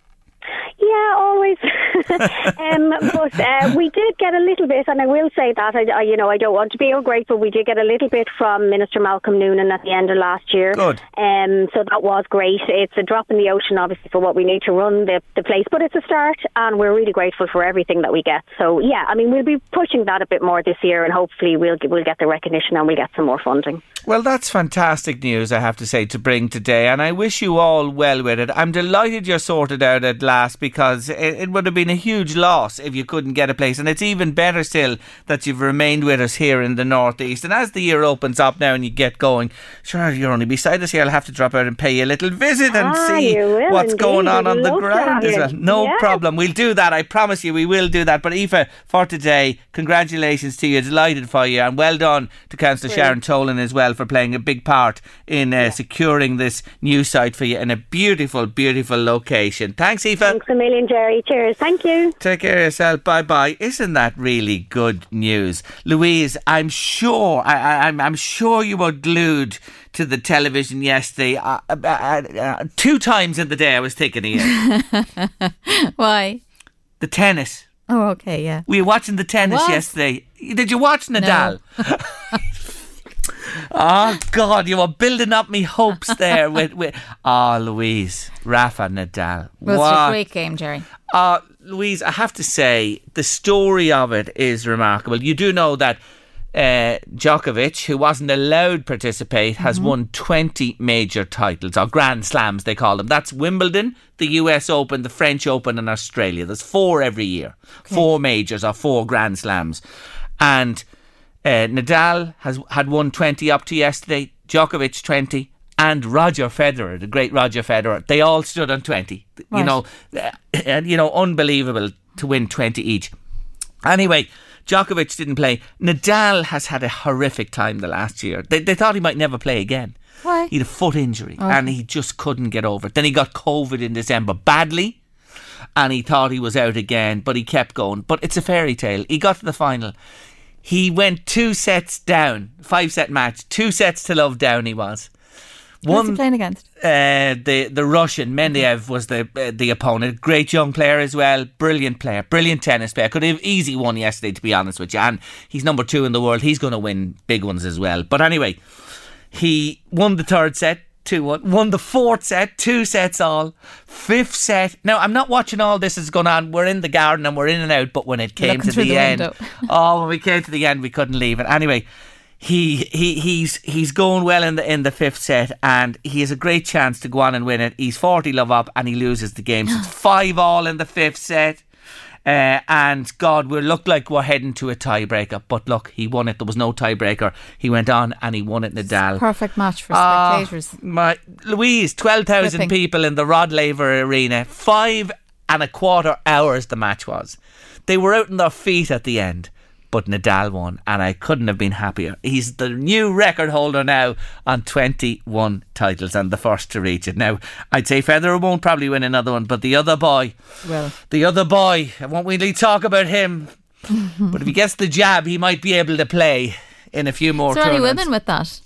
Yeah, always. um, but uh, we did get a little bit, and I will say that I, I, you know, I don't want to be ungrateful. We did get a little bit from Minister Malcolm Noonan at the end of last year. Good. Um, so that was great. It's a drop in the ocean, obviously, for what we need to run the, the place, but it's a start, and we're really grateful for everything that we get. So yeah, I mean, we'll be pushing that a bit more this year, and hopefully we'll we'll get the recognition and we'll get some more funding. Well, that's fantastic news, I have to say, to bring today, and I wish you all well with it. I'm delighted you're sorted out at last because it, it would have been a huge loss if you couldn't get a place, and it's even better still that you've remained with us here in the northeast. And as the year opens up now and you get going, sure, you're only beside us here. I'll have to drop out and pay you a little visit and Ah, see what's indeed. going on on the ground as well. No Yeah. problem. We'll do that. I promise you, we will do that. But Aoife, for today, congratulations to you. Delighted for you, and well done to Councillor Sharon Tolan as well for playing a big part in uh, securing this new site for you in a beautiful, beautiful location. Thanks, Aoife. Thanks a million, Jerry. Cheers. Thank you. Take care of yourself. Bye bye. Isn't that really good news, Louise? I'm sure. I, I, I'm, I'm sure you were glued to the television yesterday. Uh, uh, uh, uh, two times in the day, I was taking it. Why? the tennis. Oh, okay, yeah. We were watching the tennis What? yesterday. Did you watch Nadal? oh God, you were building up me hopes there with with. Oh, Louise, Rafa Nadal. Well, it's What a great game, Jerry. uh, Louise, I have to say, the story of it is remarkable. You do know that uh, Djokovic, who wasn't allowed to participate, has won 20 major titles, or Grand Slams, they call them. That's Wimbledon, the US Open, the French Open, and Australia. There's four every year. Four majors, or four Grand Slams. And uh, Nadal has had won 20 up to yesterday, Djokovic 20, and Roger Federer, the great Roger Federer. They all stood on 20. You know, uh, and you know, unbelievable to win 20 each. Anyway, Djokovic didn't play. Nadal has had a horrific time the last year. They, they thought he might never play again. Why? He had a foot injury and he just couldn't get over it. Then he got COVID in December badly and he thought he was out again, but he kept going. But it's a fairy tale. He got to the final. He went two sets down, five set match, two sets to love down. He was. Who's he playing against? Uh, the the Russian Medvedev was the uh, the opponent. Great young player as well. Brilliant player. Brilliant tennis player. Could have easy won yesterday, to be honest with you. And he's number two in the world. He's going to win big ones as well. But anyway, He won the third set. 2 1. Won the fourth set, two sets all. Fifth set. Now, I'm not watching all this is going on. We're in the garden and we're in and out, but when it came Looking to the, the end, oh, when we came to the end, we couldn't leave it. Anyway, he he he's he's going well in the in the fifth set, and he has a great chance to go on and win it. He's forty love up, and he loses the game. So it's five all in the fifth set. Uh, and God, we look like we're heading to a tiebreaker. But look, he won it. There was no tiebreaker. He went on and he won it, Nadal. Perfect match for Ah, spectators. my Louise, twelve thousand people in the Rod Laver Arena. Five and a quarter hours the match was. They were out on their feet at the end, but Nadal won, and I couldn't have been happier. He's the new record holder now on twenty-one titles and the first to reach it. Now, I'd say Federer won't probably win another one, but the other boy, Well, the other boy, I won't really talk about him. but if he gets the jab, he might be able to play in a few more. is there any women with that?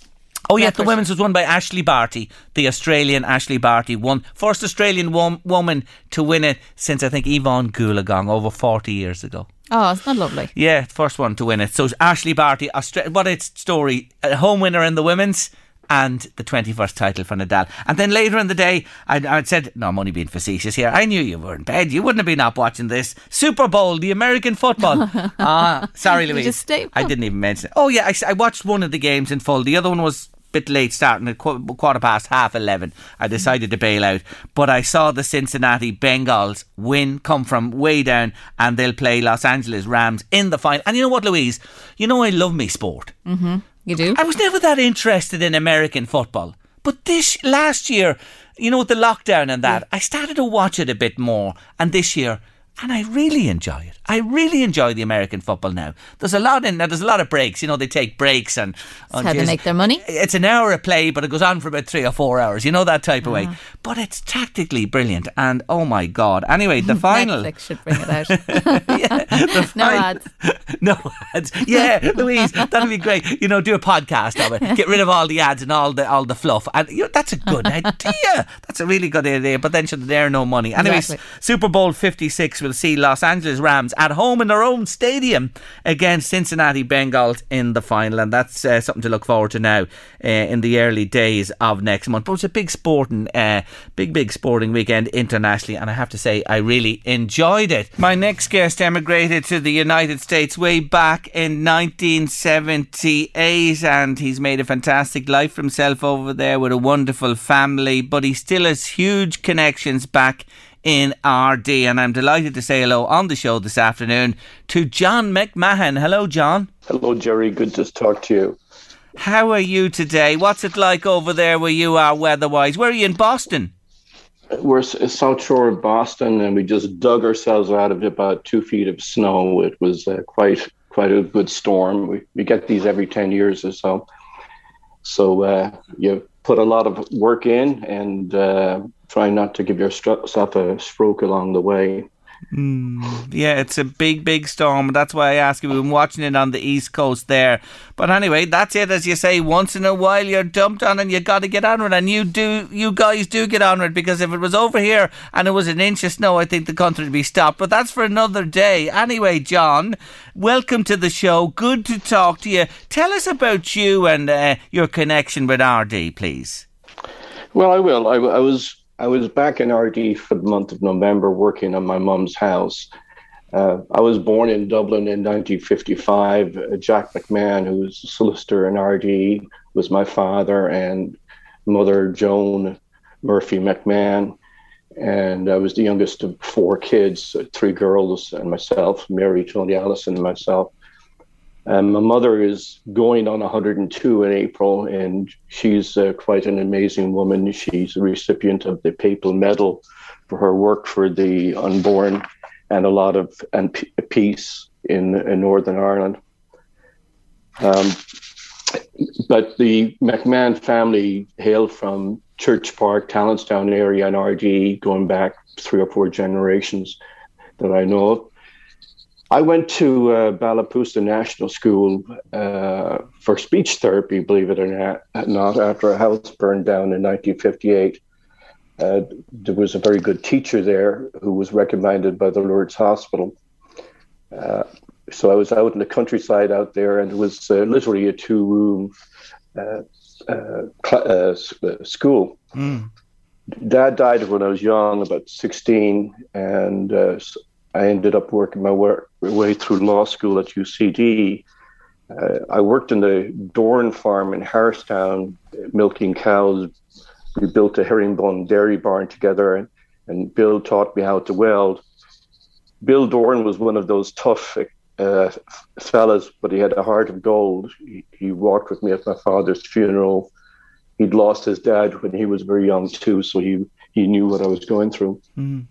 Oh yeah, the women's was won by Ashley Barty, the Australian Ashley Barty, won first Australian wom- woman to win it since I think Yvonne Goolagong over forty years ago. Oh, it's not lovely. Yeah, first one to win it. So Ashley Barty, Austra- what its story, a home winner in the women's. And the 21st title for Nadal. And then later in the day, I, I said, No, I'm only being facetious here. I knew you were in bed. You wouldn't have been up watching this. Super Bowl, the American football. ah, sorry, Louise. I didn't even mention it. Oh, yeah, I watched one of the games in full. The other one was a bit late starting at qu- quarter past half 11. I decided to bail out. But I saw the Cincinnati Bengals win, come from way down, and they'll play Los Angeles Rams in the final. And you know what, Louise? You know I love me sport. Mm-hmm. You do? I was never that interested in American football. But this last year, you know, with the lockdown and that, I started to watch it a bit more. And this year, and I really enjoy it. I really enjoy the American football now. There's a lot in now. There's a lot of breaks. You know, they take breaks and That's how they make their money. It's an hour of play, but it goes on for about three or four hours. You know that type of way. Ah. But it's tactically brilliant. And oh my god! Anyway, the final. Netflix should bring it out. the no ads. no ads. Yeah, Louise, that'd be great. You know, do a podcast of it. Get rid of all the ads and all the all the fluff. And you know, that's a good idea. That's a really good idea. But then should there no money. Anyways, Exactly. Super Bowl fifty six will see Los Angeles Rams at home in their own stadium against Cincinnati Bengals in the final, and that's uh, something to look forward to now uh, in the early days of next month. But it's a big sporting, uh, big big sporting weekend internationally, and I have to say I really enjoyed it. My next guest emigrated to the United States way back in 1978, and he's made a fantastic life for himself over there with a wonderful family. But he still has huge connections back in Ardee, and I'm delighted to say hello on the show this afternoon to John McMahon. Hello, John. Hello, Jerry. Good to talk to you. How are you today? What's it like over there where you are weather-wise? Where are you in Boston? We're South Shore of Boston, and we just dug ourselves out of about two feet of snow. It was uh, quite quite a good storm. We we get these every ten years or so. So uh, you put a lot of work in, and uh, try not to give yourself a stroke along the way. Yeah, it's a big, big storm. That's why I ask you. We've been watching it on the east coast there. But anyway, that's it. As you say, once in a while you're dumped on, and you got to get on with it. And you do, you guys do get on with it because if it was over here and it was an inch of snow, I think the country would be stopped. But that's for another day. Anyway, John, welcome to the show. Good to talk to you. Tell us about you and uh, your connection with Ardee, please. Well, I will. I, I was I was back in Ardee for the month of November working on my mum's house. Uh, I was born in Dublin in 1955. Uh, Jack McMahon, who was a solicitor in Ardee, was my father, and mother Joan Murphy McMahon. And I was the youngest of four kids, uh, three girls and myself, Mary, Tony, Allison, and myself. Um, my mother is going on 102 in April, and she's uh, quite an amazing woman. She's a recipient of the Papal Medal for her work for the unborn and a lot of and p- peace in, in Northern Ireland. Um, but the McMahon family hail from Church Park, Tallanstown area, and Ardee, going back three or four generations that I know of. I went to uh, Ballapousta National School uh, for speech therapy, believe it or not, not after a house burned down in 1958. Uh, there was a very good teacher there who was recommended by the Lourdes Hospital. Uh, so I was out in the countryside out there, and it was uh, literally a two room uh, uh, cl- school. Mm. Dad died when I was young, about 16, and uh, I ended up working my wa- way through law school at UCD. Uh, I worked in the Dorn farm in Harristown, milking cows. We built a herringbone dairy barn together, and, and Bill taught me how to weld. Bill Dorn was one of those tough uh, fellas, but he had a heart of gold. He, he walked with me at my father's funeral. He'd lost his dad when he was very young too, so he he knew what I was going through. Mm.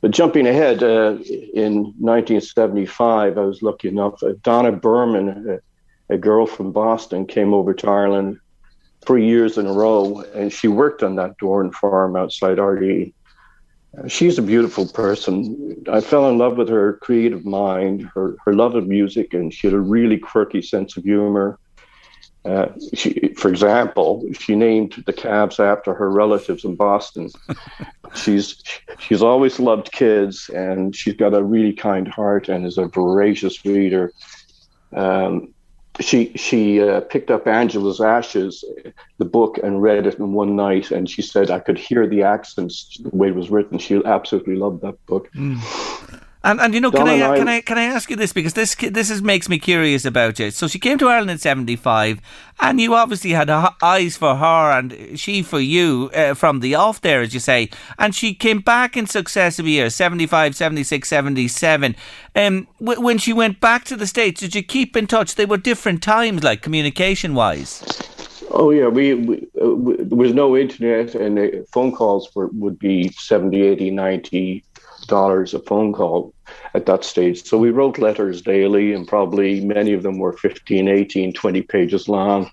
But jumping ahead, uh, in 1975, I was lucky enough. Uh, Donna Berman, a, a girl from Boston, came over to Ireland three years in a row, and she worked on that Dorn farm outside Ardee. Uh, she's a beautiful person. I fell in love with her creative mind, her, her love of music, and she had a really quirky sense of humor. Uh, she, for example, she named the calves after her relatives in Boston. she's she's always loved kids, and she's got a really kind heart and is a voracious reader. Um, she she uh, picked up Angela's Ashes, the book, and read it in one night, and she said I could hear the accents the way it was written. She absolutely loved that book. And and you know, can I, I- can I can I ask you this because this this is makes me curious about you. So she came to Ireland in '75, and you obviously had a, eyes for her and she for you uh, from the off there, as you say. And she came back in successive years 75, 76, 77. Um, w- when she went back to the states, did you keep in touch? They were different times, like communication wise. Oh yeah, we, we, uh, we there was no internet, and uh, phone calls were would be 70, 80, 90 dollars a phone call at that stage. So we wrote letters daily, and probably many of them were 15, 18, 20 pages long.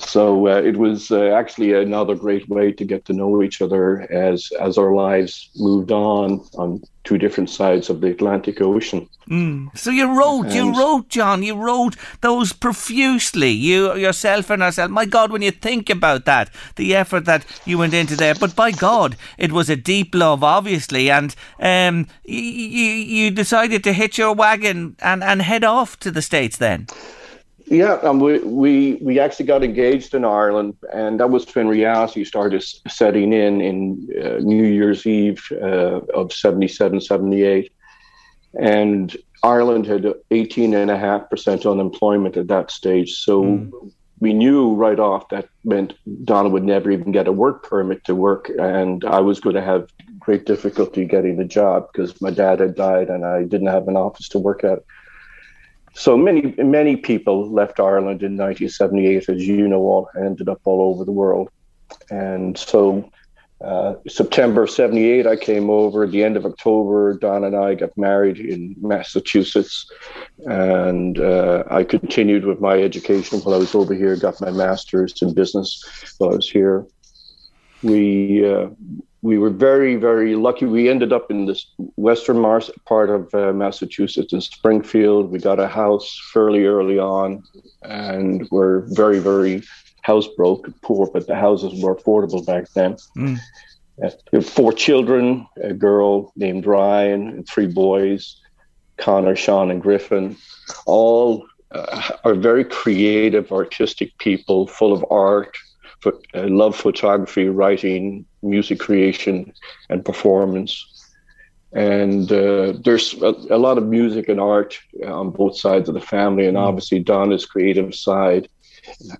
So uh, it was uh, actually another great way to get to know each other as as our lives moved on on two different sides of the Atlantic Ocean. Mm. So you wrote, you wrote, John, you wrote those profusely. You yourself and ourselves. My God, when you think about that, the effort that you went into there. But by God, it was a deep love, obviously, and um, you you decided to hitch your wagon and and head off to the states then. Yeah, um, we, we we actually got engaged in Ireland, and that was when reality started setting in in uh, New Year's Eve uh, of 77, 78. And Ireland had 18.5% unemployment at that stage. So we knew right off that meant Donna would never even get a work permit to work, and I was going to have great difficulty getting a job because my dad had died and I didn't have an office to work at. So many, many people left Ireland in 1978, as you know, all ended up all over the world. And so, uh, September 78, I came over. At the end of October, Don and I got married in Massachusetts. And uh, I continued with my education while I was over here, got my master's in business while I was here. We, uh, we were very, very lucky. We ended up in this western Mass part of uh, Massachusetts in Springfield. We got a house fairly early on, and we're very, very house broke, poor, but the houses were affordable back then. Mm. Uh, four children a girl named Ryan, and three boys Connor, Sean, and Griffin. All uh, are very creative, artistic people, full of art, pho- uh, love photography, writing, music creation, and performance. And uh, there's a, a lot of music and art on both sides of the family, and obviously Donna's creative side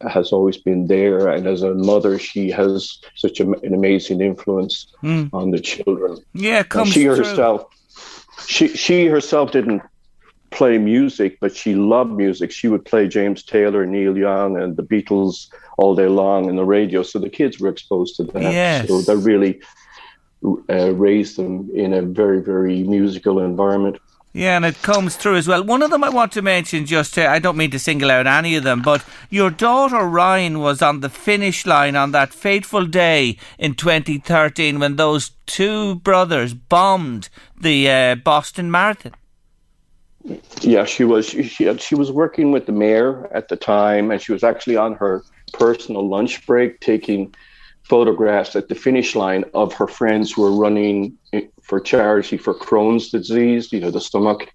has always been there. And as a mother, she has such a, an amazing influence Mm. on the children. Yeah, And comes she through. herself, she she herself didn't play music, but she loved music. She would play James Taylor, Neil Young, and the Beatles all day long in the radio. So the kids were exposed to that. Yes. So that really uh, raised them in a very very musical environment. Yeah, and it comes through as well. One of them I want to mention just to, I don't mean to single out any of them, but your daughter Ryan was on the finish line on that fateful day in 2013 when those two brothers bombed the uh, Boston Marathon. Yeah, she was she, she had- she was working with the mayor at the time, and she was actually on her personal lunch break taking photographs at the finish line of her friends who were running for charity for Crohn's disease, you know, the stomach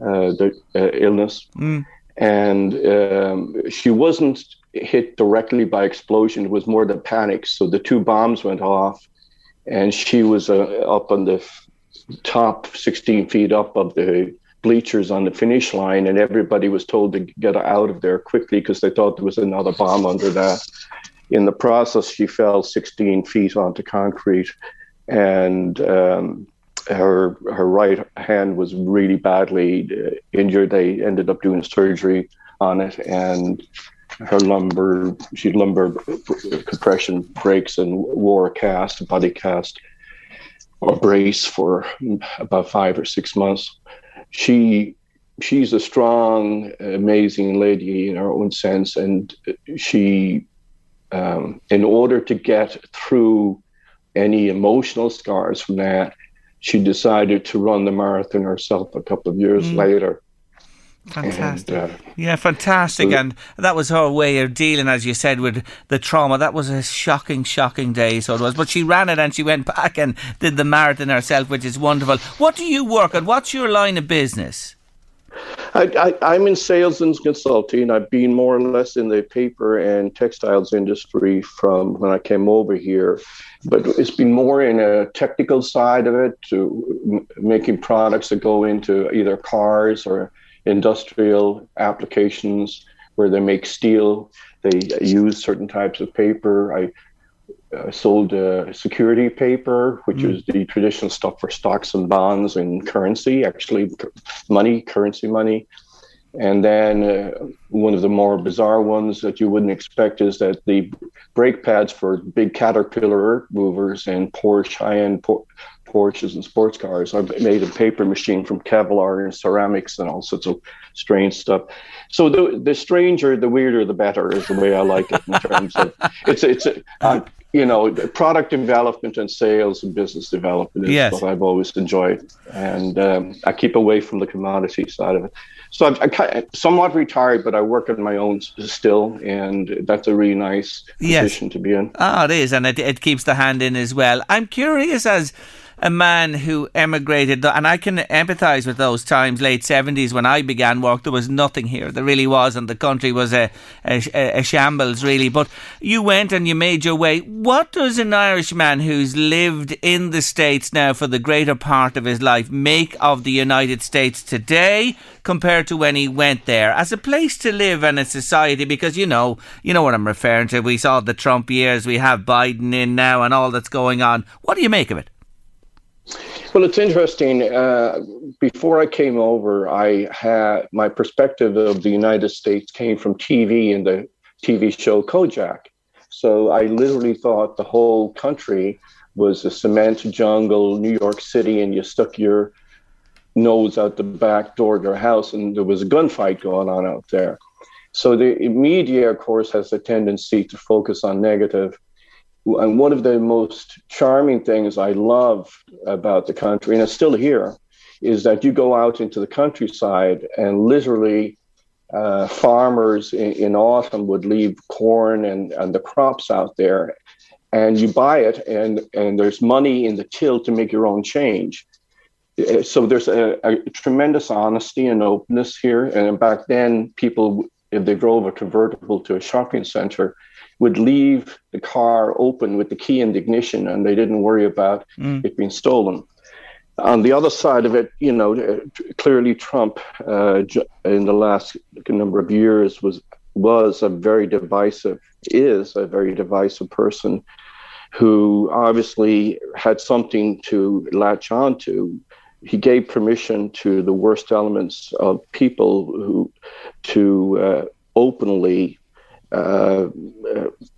uh, the uh, illness. Mm. And um, she wasn't hit directly by explosion. It was more the panic. So the two bombs went off, and she was uh, up on the f- top 16 feet up of the bleachers on the finish line, and everybody was told to get out of there quickly because they thought there was another bomb under that. In the process, she fell 16 feet onto concrete, and um, her her right hand was really badly uh, injured. They ended up doing surgery on it, and her lumbar she lumbar compression breaks and wore a cast, a body cast or brace for about five or six months. She she's a strong, amazing lady in her own sense, and she, um, in order to get through any emotional scars from that, she decided to run the marathon herself a couple of years Mm. later. Fantastic. And, uh, Yeah, fantastic. So- and that was her way of dealing, as you said, with the trauma. That was a shocking, shocking day, so it was. But she ran it and she went back and did the marathon herself, which is wonderful. What do you work at? What's your line of business? I, I, I'm in sales and consulting. I've been more or less in the paper and textiles industry from when I came over here, but it's been more in a technical side of it, to m- making products that go into either cars or industrial applications where they make steel. They use certain types of paper. I uh, sold uh, security paper, which Mm. is the traditional stuff for stocks and bonds and currency, actually money, currency money. And then uh, one of the more bizarre ones that you wouldn't expect is that the brake pads for big Caterpillar movers and Porsche high-end Porsches and sports cars are made of paper machine from Kevlar and ceramics and all sorts of strange stuff. So the the stranger, the weirder, the better is the way I like it in terms of it's it's uh, you know product development and sales and business development is Yes. what I've always enjoyed, and um, I keep away from the commodity side of it. So I'm, I'm somewhat retired, but I work on my own still, and that's a really nice Yes. position to be in. Ah, it is, and it, it keeps the hand in as well. I'm curious as a man who emigrated, and I can empathise with those times, late 70s, when I began work. There was nothing here. There really was, and the country was a, a, a shambles, really. But you went and you made your way. What does an Irishman who's lived in the States now for the greater part of his life make of the United States today compared to when he went there as a place to live and a society? Because you know, you know what I'm referring to. We saw the Trump years, we have Biden in now, and all that's going on. What do you make of it? Well, it's interesting. Uh, before I came over, I had my perspective of the United States came from TV and the TV show Kojak. So I literally thought the whole country was a cement jungle, New York City, and you stuck your nose out the back door of your house and there was a gunfight going on out there. So the media, of course, has a tendency to focus on negative. And one of the most charming things I love about the country, and it's still here, is that you go out into the countryside and literally uh, farmers in, in autumn would leave corn and, and the crops out there, and you buy it, and, and there's money in the till to make your own change. Uh, So there's a, a tremendous honesty and openness here. And back then, people, if they drove a convertible to a shopping center, would leave the car open with the key in the ignition and they didn't worry about Mm. it being stolen. On the other side of it, you know, uh, clearly Trump uh, in the last number of years was was a very divisive, is a very divisive person who obviously had something to latch on to. He gave permission to the worst elements of people who to uh, openly uh,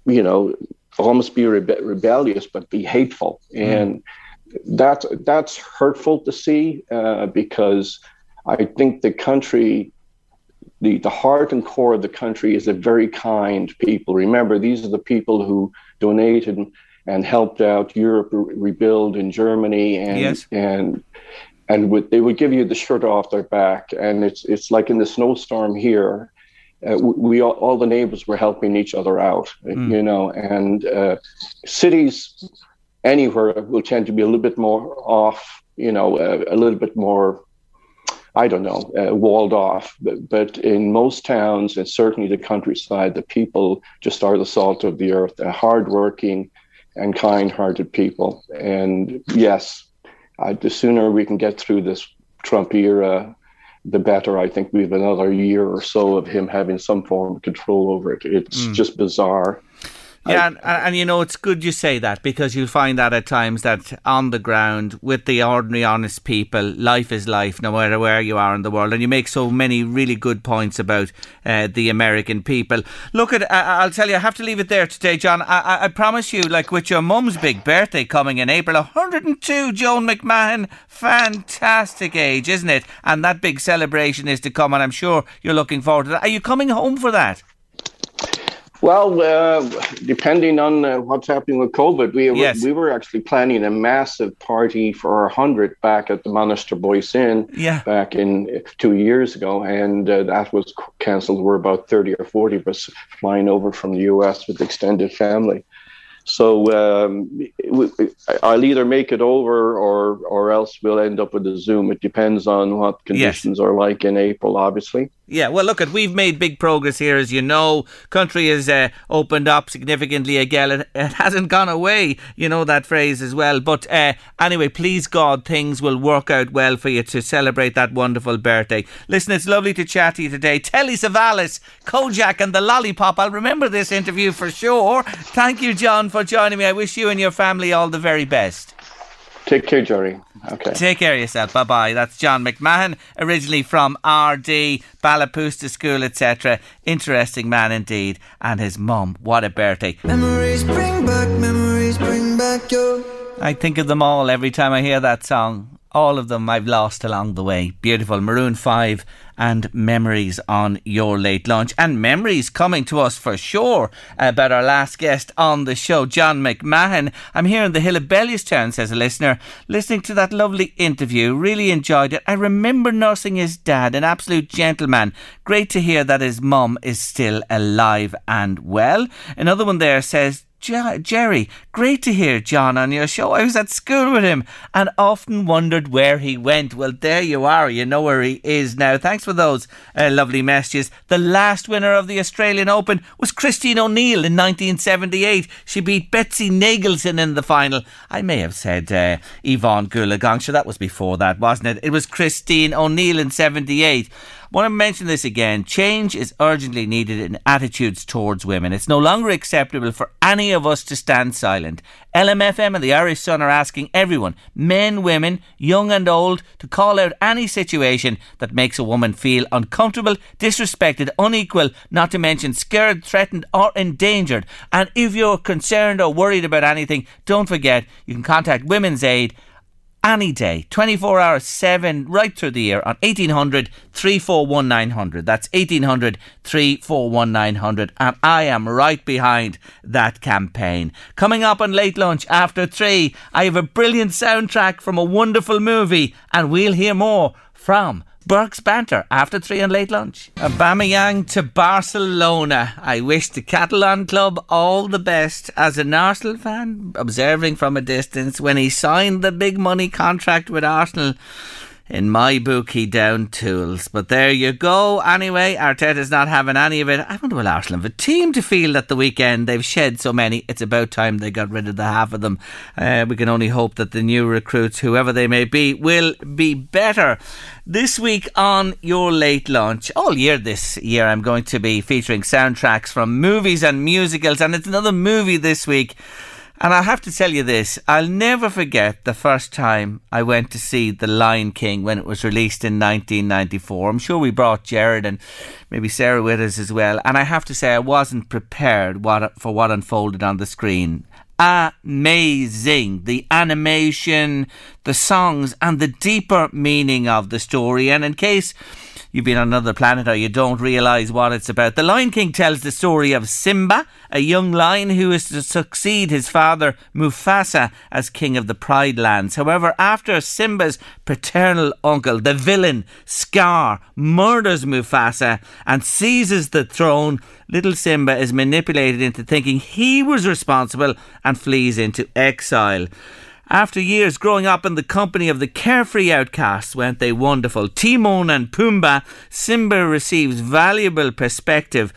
you know, almost be rebe- rebellious, but be hateful. And that's, that's hurtful to see uh, because I think the country, the, the heart and core of the country is a very kind people. Remember, these are the people who donated and helped out Europe re- rebuild in Germany and, Yes. and, and would, they would give you the shirt off their back. And it's, it's like in the snowstorm here, uh, we all, all the neighbors were helping each other out, Mm. you know, and uh, cities anywhere will tend to be a little bit more off, you know, uh, a little bit more I don't know, uh, walled off. But, but, in most towns, and certainly the countryside, the people just are the salt of the earth. They're hardworking and kind-hearted people. And yes, the sooner we can get through this Trump era, the better. I think we have another year or so of him having some form of control over it. It's mm. just bizarre. Yeah, and, and, you know, it's good you say that because you'll find that at times that on the ground with the ordinary, honest people, life is life no matter where you are in the world. And you make so many really good points about uh, the American people. Look at, I'll tell you, I have to leave it there today, John. I, I promise you, like with your mum's big birthday coming in April, 102, Joan McMahon, fantastic age, isn't it? And that big celebration is to come, and I'm sure you're looking forward to that. Are you coming home for that? Well, uh, depending on uh, what's happening with COVID, we yes. we were actually planning a massive party for our hundredth back at the Monasterboice Inn yeah. back in two years ago, and uh, that was cancelled. We're about thirty or forty of us flying over from the U.S. with extended family. So um, I'll either make it over or or else we'll end up with a Zoom. It depends on what conditions yes. are like in April, obviously. Yeah, well, look, at we've made big progress here, as you know. Country has uh, opened up significantly again. It, it, hasn't gone away, you know that phrase as well. But uh, anyway, please God, things will work out well for you to celebrate that wonderful birthday. Listen, it's lovely to chat to you today. Telly Savalas, Kojak, and the Lollipop. I'll remember this interview for sure. Thank you, John, for joining me. I wish you and your family all the very best. Take care, Jerry. Okay. Take care of yourself. Bye bye. That's John McMahon, originally from Ardee, Ballapousta School, etc. Interesting man indeed. And his mum, what a birthday. Memories bring back, memories bring back your. I think of them all every time I hear that song all of them I've lost along the way. Beautiful. Maroon 5 and memories on your late lunch. And memories coming to us for sure about our last guest on the show, John McMahon. I'm here in the Hill of Bellewstown, says a listener, listening to that lovely interview. Really enjoyed it. I remember nursing his dad, an absolute gentleman. Great to hear that his mum is still alive and well. Another one there says, Jerry, great to hear John on your show. I was at school with him and often wondered where he went. Well, there you are. You know where he is now. Thanks for those uh, lovely messages. The last winner of the Australian Open was Christine O'Neil in 1978. She beat Betsy Nagelson in the final. I may have said uh, Yvonne Goolagong. Sure, that was before that, wasn't it? It was Christine O'Neil in 78 want to mention this again. Change is urgently needed in attitudes towards women. It's no longer acceptable for any of us to stand silent. LMFM and the Irish Sun are asking everyone, men, women, young and old, to call out any situation that makes a woman feel uncomfortable, disrespected, unequal, not to mention scared, threatened, or endangered. And if you're concerned or worried about anything, don't forget you can contact Women's Aid any day, 24 hours, 7, right through the year on 1800 341 900. That's 1800 341 900. And I am right behind that campaign. Coming up on late lunch after 3, I have a brilliant soundtrack from a wonderful movie, and we'll hear more from Burke's banter after three and late lunch. Aubameyang to Barcelona. I wish the Catalan club all the best. As an Arsenal fan, observing from a distance, when he signed the big money contract with Arsenal, in my bookie down tools. But there you go. Anyway, Arteta's not having any of it. I wonder will Arsenal have a team to field at the weekend? They've shed so many. It's about time they got rid of the half of them. Uh, we can only hope that the new recruits, whoever they may be, will be better. This week on Your Late Lunch, all year this year, I'm going to be featuring soundtracks from movies and musicals, and it's another movie this week. And I have to tell you this I'll never forget the first time I went to see The Lion King when it was released in 1994. I'm sure we brought Jared and maybe Sarah with us as well. And I have to say, I wasn't prepared what, for what unfolded on the screen. Amazing. The animation, the songs, and the deeper meaning of the story. And in case you've been on another planet or you don't realise what it's about. The Lion King tells the story of Simba, a young lion who is to succeed his father Mufasa as king of the Pride Lands. However, after Simba's paternal uncle, the villain Scar, murders Mufasa and seizes the throne, little Simba is manipulated into thinking he was responsible and flees into exile. After years growing up in the company of the carefree outcasts, weren't they wonderful? Timon and Pumbaa, Simba receives valuable perspective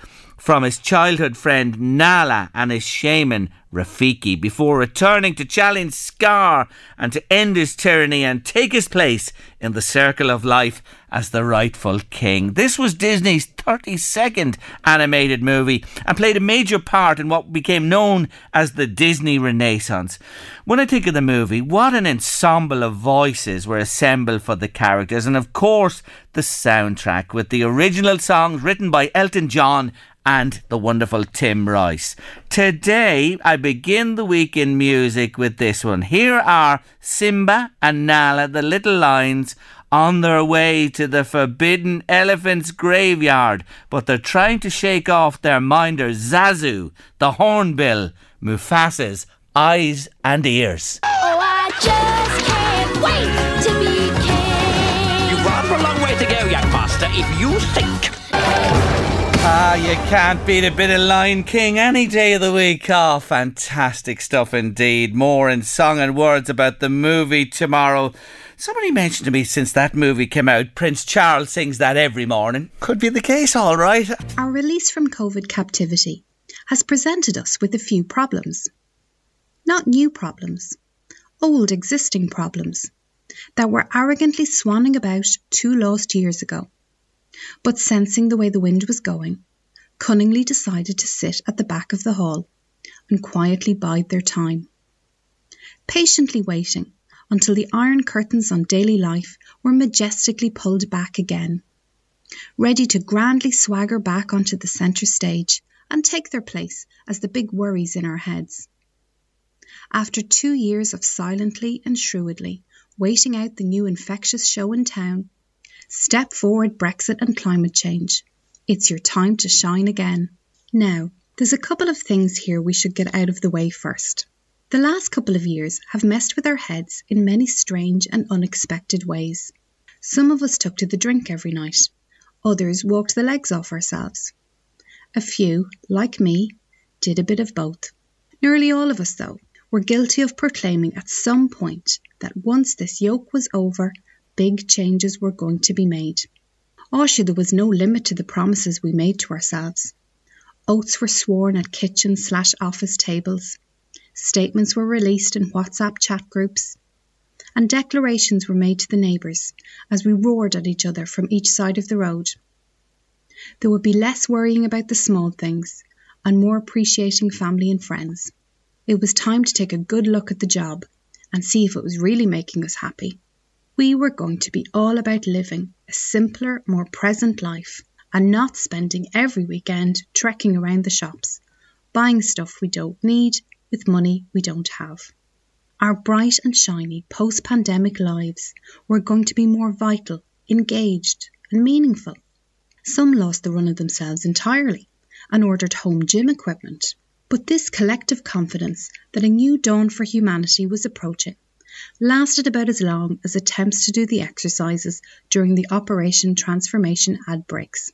from his childhood friend Nala and his shaman Rafiki before returning to challenge Scar and to end his tyranny and take his place in the circle of life as the rightful king. This was Disney's 32nd animated movie and played a major part in what became known as the Disney Renaissance. When I think of the movie, what an ensemble of voices were assembled for the characters, and of course, the soundtrack with the original songs written by Elton John and the wonderful Tim Rice. Today, I begin the week in music with this one. Here are Simba and Nala, the little lions, on their way to the forbidden elephant's graveyard, but they're trying to shake off their minder Zazu, the hornbill, Mufasa's eyes and ears. Oh, I just can't wait to be king. You've rather a long way to go, young master, if you think. Ah, you can't beat a bit of Lion King any day of the week. Oh, fantastic stuff indeed. More in song and words about the movie tomorrow. Somebody mentioned to me since that movie came out, Prince Charles sings that every morning. Could be the case, all right. Our release from COVID captivity has presented us with a few problems. Not new problems, old existing problems that were arrogantly swanning about two lost years ago but sensing the way the wind was going, cunningly decided to sit at the back of the hall and quietly bide their time. Patiently waiting until the iron curtains on daily life were majestically pulled back again, ready to grandly swagger back onto the centre stage and take their place as the big worries in our heads. After two years of silently and shrewdly waiting out the new infectious show in town, Step forward Brexit and climate change. It's your time to shine again. Now, there's a couple of things here we should get out of the way first. The last couple of years have messed with our heads in many strange and unexpected ways. Some of us took to the drink every night, others walked the legs off ourselves. A few, like me, did a bit of both. Nearly all of us, though, were guilty of proclaiming at some point that once this yoke was over, big changes were going to be made. Sure, there was no limit to the promises we made to ourselves. Oaths were sworn at kitchen slash office tables. Statements were released in WhatsApp chat groups. And declarations were made to the neighbours as we roared at each other from each side of the road. There would be less worrying about the small things and more appreciating family and friends. It was time to take a good look at the job and see if it was really making us happy. We were going to be all about living a simpler, more present life and not spending every weekend trekking around the shops, buying stuff we don't need with money we don't have. Our bright and shiny post pandemic lives were going to be more vital, engaged, and meaningful. Some lost the run of themselves entirely and ordered home gym equipment. But this collective confidence that a new dawn for humanity was approaching lasted about as long as attempts to do the exercises during the Operation Transformation ad breaks.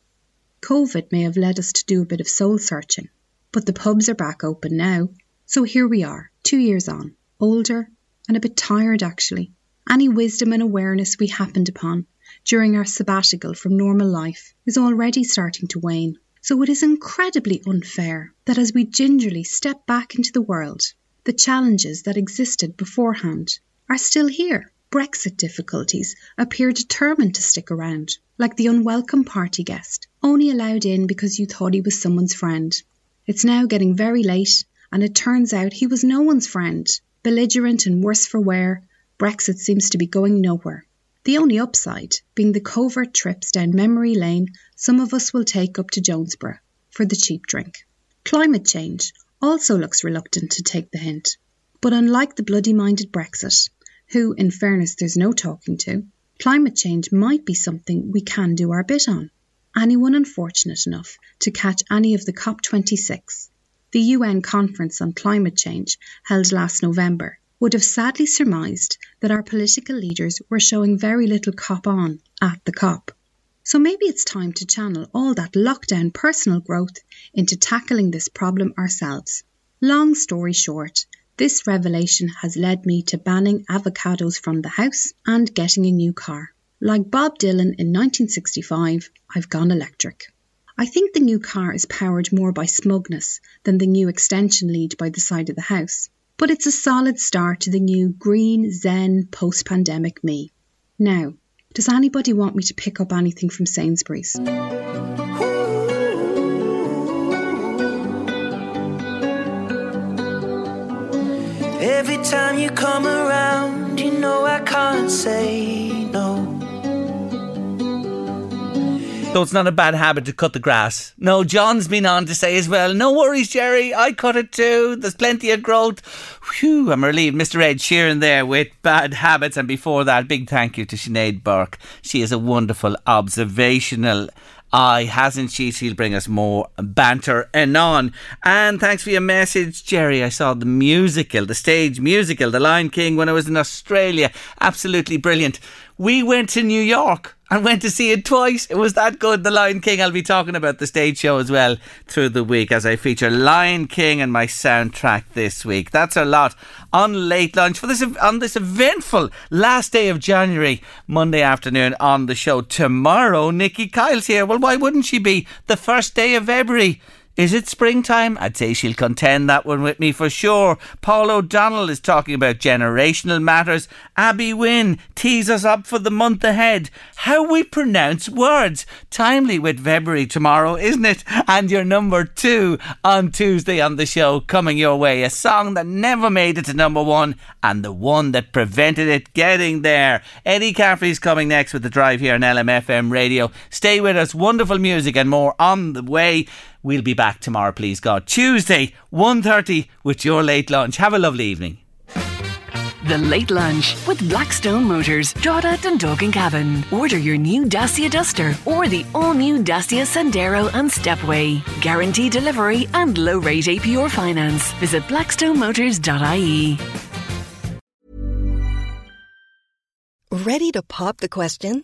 COVID may have led us to do a bit of soul searching, but the pubs are back open now. So here we are, two years on, older and a bit tired actually. Any wisdom and awareness we happened upon during our sabbatical from normal life is already starting to wane. So it is incredibly unfair that as we gingerly step back into the world, the challenges that existed beforehand are still here. Brexit difficulties appear determined to stick around, like the unwelcome party guest, only allowed in because you thought he was someone's friend. It's now getting very late, and it turns out he was no one's friend. Belligerent and worse for wear, Brexit seems to be going nowhere. The only upside being the covert trips down memory lane some of us will take up to Jonesborough for the cheap drink. Climate change also looks reluctant to take the hint. But unlike the bloody minded Brexit, who, in fairness, there's no talking to, climate change might be something we can do our bit on. Anyone unfortunate enough to catch any of the COP26, the UN conference on climate change held last November, would have sadly surmised that our political leaders were showing very little cop on at the COP. So maybe it's time to channel all that lockdown personal growth into tackling this problem ourselves. Long story short, This revelation has led me to banning avocados from the house and getting a new car. Like Bob Dylan in 1965, I've gone electric. I think the new car is powered more by smugness than the new extension lead by the side of the house, but it's a solid start to the new green zen post pandemic me. Now, does anybody want me to pick up anything from Sainsbury's? Every time you come around, you know I can't say no. So it's not a bad habit to cut the grass. No, John's been on to say as well, no worries, Jerry, I cut it too. There's plenty of growth. Phew, I'm relieved. Mr. Ed Sheeran there with bad habits. And before that, big thank you to Sinead Burke. She is a wonderful observational eye, hasn't she? She'll bring us more banter anon. And thanks for your message, Jerry. I saw the musical, the stage musical, The Lion King, when I was in Australia. Absolutely brilliant. We went to New York and went to see it twice. It was that good, The Lion King. I'll be talking about the stage show as well through the week as I feature Lion King and my soundtrack this week. That's a lot on late lunch for this on this eventful last day of January, Monday afternoon on the show. Tomorrow, Nikki Kyle's here. Well, why wouldn't she be? The first day of February. Is it springtime? I'd say she'll contend that one with me for sure. Paul O'Donnell is talking about generational matters. Abby Wynn tees us up for the month ahead. How we pronounce words. Timely with February tomorrow, isn't it? And your number two on Tuesday on the show coming your way. A song that never made it to number one and the one that prevented it getting there. Eddie Caffrey's coming next with the drive here on LMFM radio. Stay with us. Wonderful music and more on the way. We'll be back tomorrow, please God. Tuesday, 1.30 with your late lunch. Have a lovely evening. The Late Lunch with Blackstone Motors, Drogheda, Dundalk and Cavan. Order your new Dacia Duster or the all-new Dacia Sandero and Stepway. Guaranteed delivery and low rate APR finance. Visit blackstonemotors.ie. Ready to pop the question?